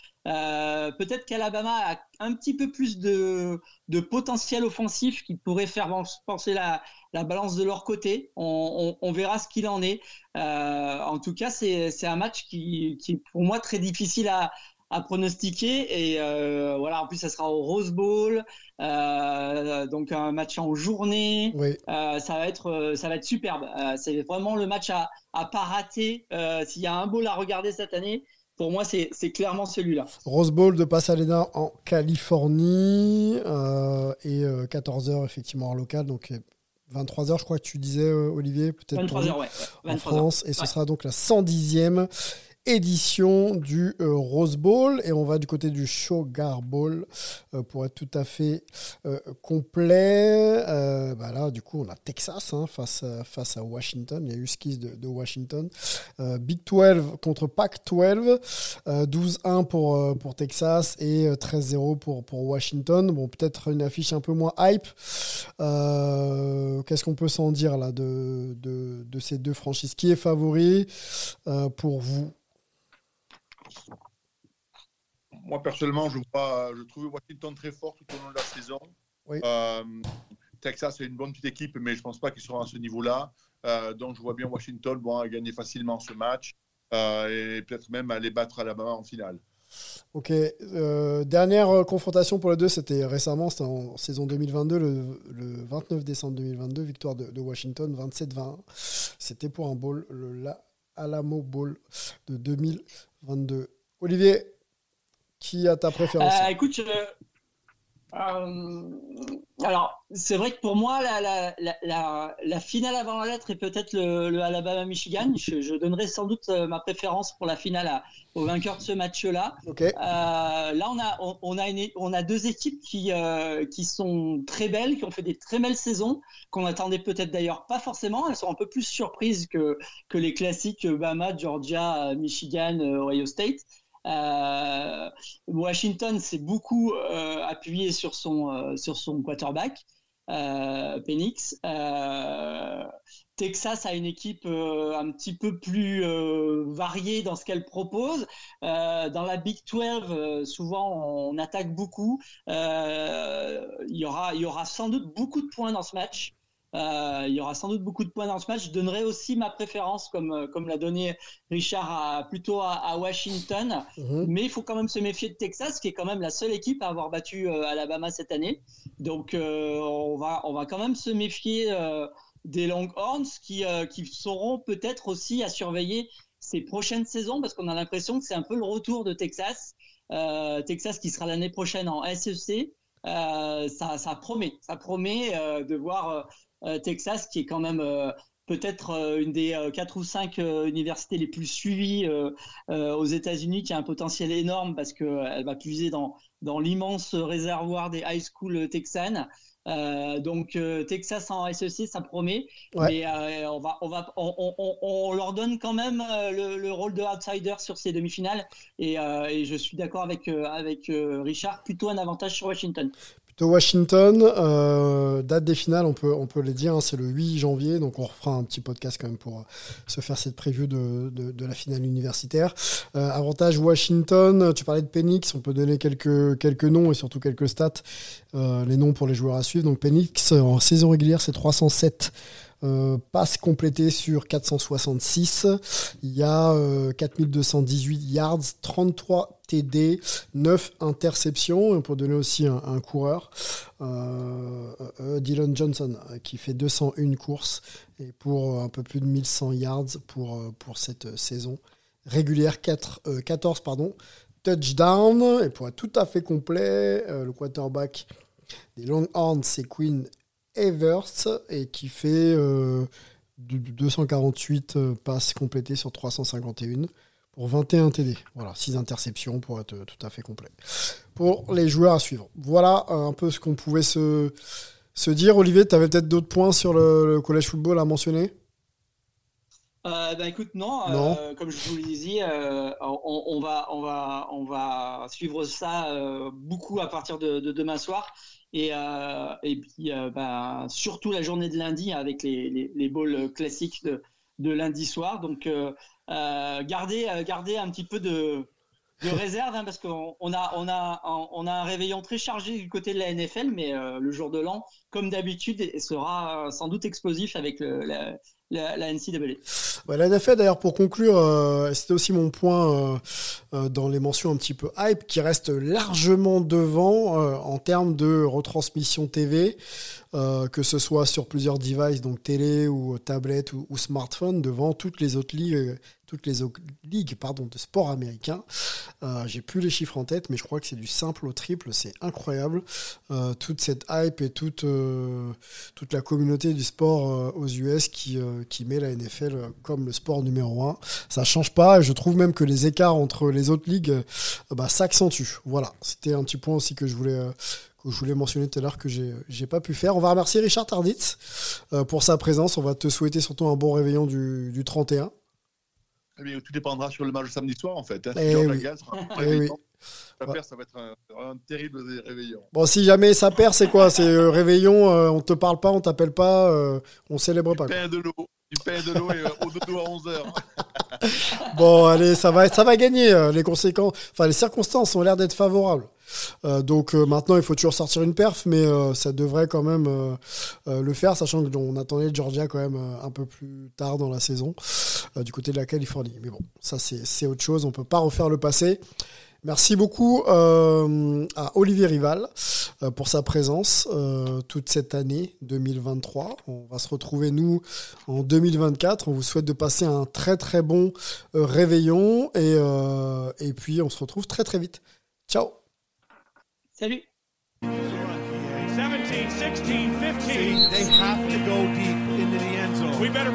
Peut-être qu'Alabama a un petit peu plus de, de, potentiel offensif qui pourrait faire penser la, la balance de leur côté. On, on, on verra ce qu'il en est. en tout cas, c'est un match qui, qui est pour moi très difficile à, à pronostiquer. Et euh, voilà, en plus, ça sera au Rose Bowl, euh, donc un match en journée. Euh, ça va être, ça va être superbe. c'est vraiment le match à, à pas rater. S'il y a un bowl à regarder cette année, pour moi, c'est clairement celui-là. Rose Bowl de Pasadena en Californie et 14h effectivement en local. Donc 23h, je crois que tu disais, Olivier, peut-être 23h, ouais, en France. Et ce sera donc la 110e édition du euh, Rose Bowl et on va du côté du Sugar Bowl euh, pour être tout à fait euh, complet. Bah là, du coup, on a Texas hein, face, à, Washington. Il y a Huskies de, de Washington. Big 12 contre Pac 12. 12-1 pour, pour Texas et 13-0 pour, pour Washington. Bon, peut-être une affiche un peu moins hype. Qu'est-ce qu'on peut s'en dire là de, de, de, ces deux franchises? Qui est favori pour vous? Moi, personnellement, je, vois, je trouve Washington très fort tout au long de la saison. Euh, Texas est une bonne petite équipe, mais je ne pense pas qu'ils seront à ce niveau-là. Euh, donc, je vois bien Washington bon, gagner facilement ce match euh, et peut-être même aller battre Alabama en finale. Ok. dernière confrontation pour les deux, c'était récemment, c'était en saison 2022, le, 29 décembre 2022, victoire de, de Washington 27-20. C'était pour un bowl, le Alamo Bowl de 2022. Olivier, qui a ta préférence euh, Écoute, euh, alors c'est vrai que pour moi, la, la, finale avant la lettre est peut-être le, Alabama-Michigan. Je, donnerai sans doute euh, ma préférence pour la finale au vainqueur de ce match-là. là, on a, on, a on a deux équipes qui, qui sont très belles, qui ont fait des très belles saisons, qu'on attendait peut-être d'ailleurs pas forcément. Elles sont un peu plus surprises que, que les classiques Bama, Georgia, Michigan, Ohio State. Euh, Washington s'est beaucoup euh, appuyé sur son, euh, sur son quarterback, Penix. Texas a une équipe un petit peu plus variée dans ce qu'elle propose. dans la Big 12, souvent on attaque beaucoup. il, y aura, il y aura sans doute beaucoup de points dans ce match. Euh, il y aura sans doute beaucoup de points dans ce match. Je donnerai aussi ma préférence, comme, euh, comme l'a donné Richard, à, plutôt à, Washington. Mhm. Mais il faut quand même se méfier de Texas, qui est quand même la seule équipe à avoir battu euh, Alabama cette année. Donc on, va, on va quand même se méfier des Longhorns qui, qui seront peut-être aussi à surveiller ces prochaines saisons, parce qu'on a l'impression que c'est un peu le retour de Texas. Texas qui sera l'année prochaine en SEC. ça, ça, promet, ça promet de voir Texas, qui est quand même euh, peut-être euh, une des quatre ou cinq universités les plus suivies aux États-Unis, qui a un potentiel énorme parce qu'elle va puiser dans, dans l'immense réservoir des high school texanes. donc Texas en SEC, ça promet. Ouais. Mais on va, on va, on, on- on leur donne quand même euh, le, le rôle de outsider sur ces demi-finales. Et, euh, et je suis d'accord avec euh, avec euh, Richard, plutôt un avantage sur Washington. Washington, euh, date des finales, on peut, on peut le dire, hein, c'est le 8 janvier, donc on refera un petit podcast quand même pour euh, se faire cette preview de, la finale universitaire. Euh, avantage Washington, tu parlais de Penix, on peut donner quelques, noms et surtout quelques stats, les noms pour les joueurs à suivre. Donc Penix, en saison régulière, c'est 307 euh, passes sur 466. Il y a euh, 4218 yards, 33 TD, 9 interceptions. Peut donner aussi un, coureur, euh, euh, Dylan Johnson, euh, qui fait 201 courses et pour euh, un peu plus de 1100 yards pour, euh, pour cette euh, saison régulière. 4, euh, 14 pardon, touchdowns. Et pour être tout à fait complet, euh, le quarterback des Longhorns, c'est Quinn Evers et qui fait euh, du- du 248 euh, passes complétées sur 351 pour 21 TD. Voilà, 6 interceptions pour être euh, tout à fait complet. Pour les joueurs à suivre. Voilà euh, un peu ce qu'on pouvait se, se dire. Olivier, tu avais peut-être d'autres points sur le, le collège football à mentionner? Euh, ben écoute, non. Non. euh, comme je vous le disais, euh, on, on va, on va, on va suivre ça euh, beaucoup à partir de, de demain soir. Et, euh, et puis, euh, ben, surtout la journée de lundi avec les, les, les balls classiques de, de lundi soir. Donc, euh, euh, gardez, gardez un petit peu de, de réserve hein, parce qu'on on a, on a, on a un réveillon très chargé du côté de la NFL, mais le jour de l'an, comme d'habitude, sera sans doute explosif avec le, la, la, la la NFL, d'ailleurs, pour conclure, euh, c'était aussi mon point euh, euh, dans les mentions un petit peu hype, qui reste largement devant en termes de retransmission TV, euh, que ce soit sur plusieurs devices, donc télé ou tablette ou, smartphone, devant toutes les autres ligues, euh, toutes les autres ligues pardon, de sport américain. Euh, J'ai plus les chiffres en tête, mais je crois que c'est du simple au triple, c'est incroyable. Euh, toute cette hype et toute, toute la communauté du sport aux US qui, qui met la NFL comme le sport numéro un. Ça change pas et je trouve même que les écarts entre les autres ligues bah, s'accentuent. Voilà, c'était un petit point aussi que je voulais, que je voulais mentionner tout à l'heure que j'ai j'ai pas pu faire. On va remercier Richard Tarditz euh, pour sa présence. On va te souhaiter surtout un bon réveillon du, du 31. Eh bien, tout dépendra sur le match de samedi soir, en fait. hein. Eh Si oui. ça sera Eh oui. Ouais. perte, ça va être un, un terrible réveillon. Bon, si jamais ça perd, c'est quoi? C'est euh, réveillon, euh, on te parle pas, on t'appelle pas, euh, on célèbre pas. Du quoi. pain et de l'eau. Du pain et de l'eau et euh, au dodo à 11h. Bon, allez, ça va, ça va gagner. euh, Les conséquences, enfin, les circonstances ont l'air d'être favorables. Euh, donc euh, maintenant, il faut toujours sortir une perf, mais euh, ça devrait quand même le faire, sachant qu'on attendait Georgia quand même un peu plus tard dans la saison, du côté de la Californie. Mais bon, ça c'est autre chose, on peut pas refaire le passé. Merci beaucoup à Olivier Rival pour sa présence toute cette année 2023. On va se retrouver nous en 2024. On vous souhaite de passer un très très bon réveillon et, et puis on se retrouve très très vite. Ciao Salut 17, 16, 15. They have to go deep into the end zone. We better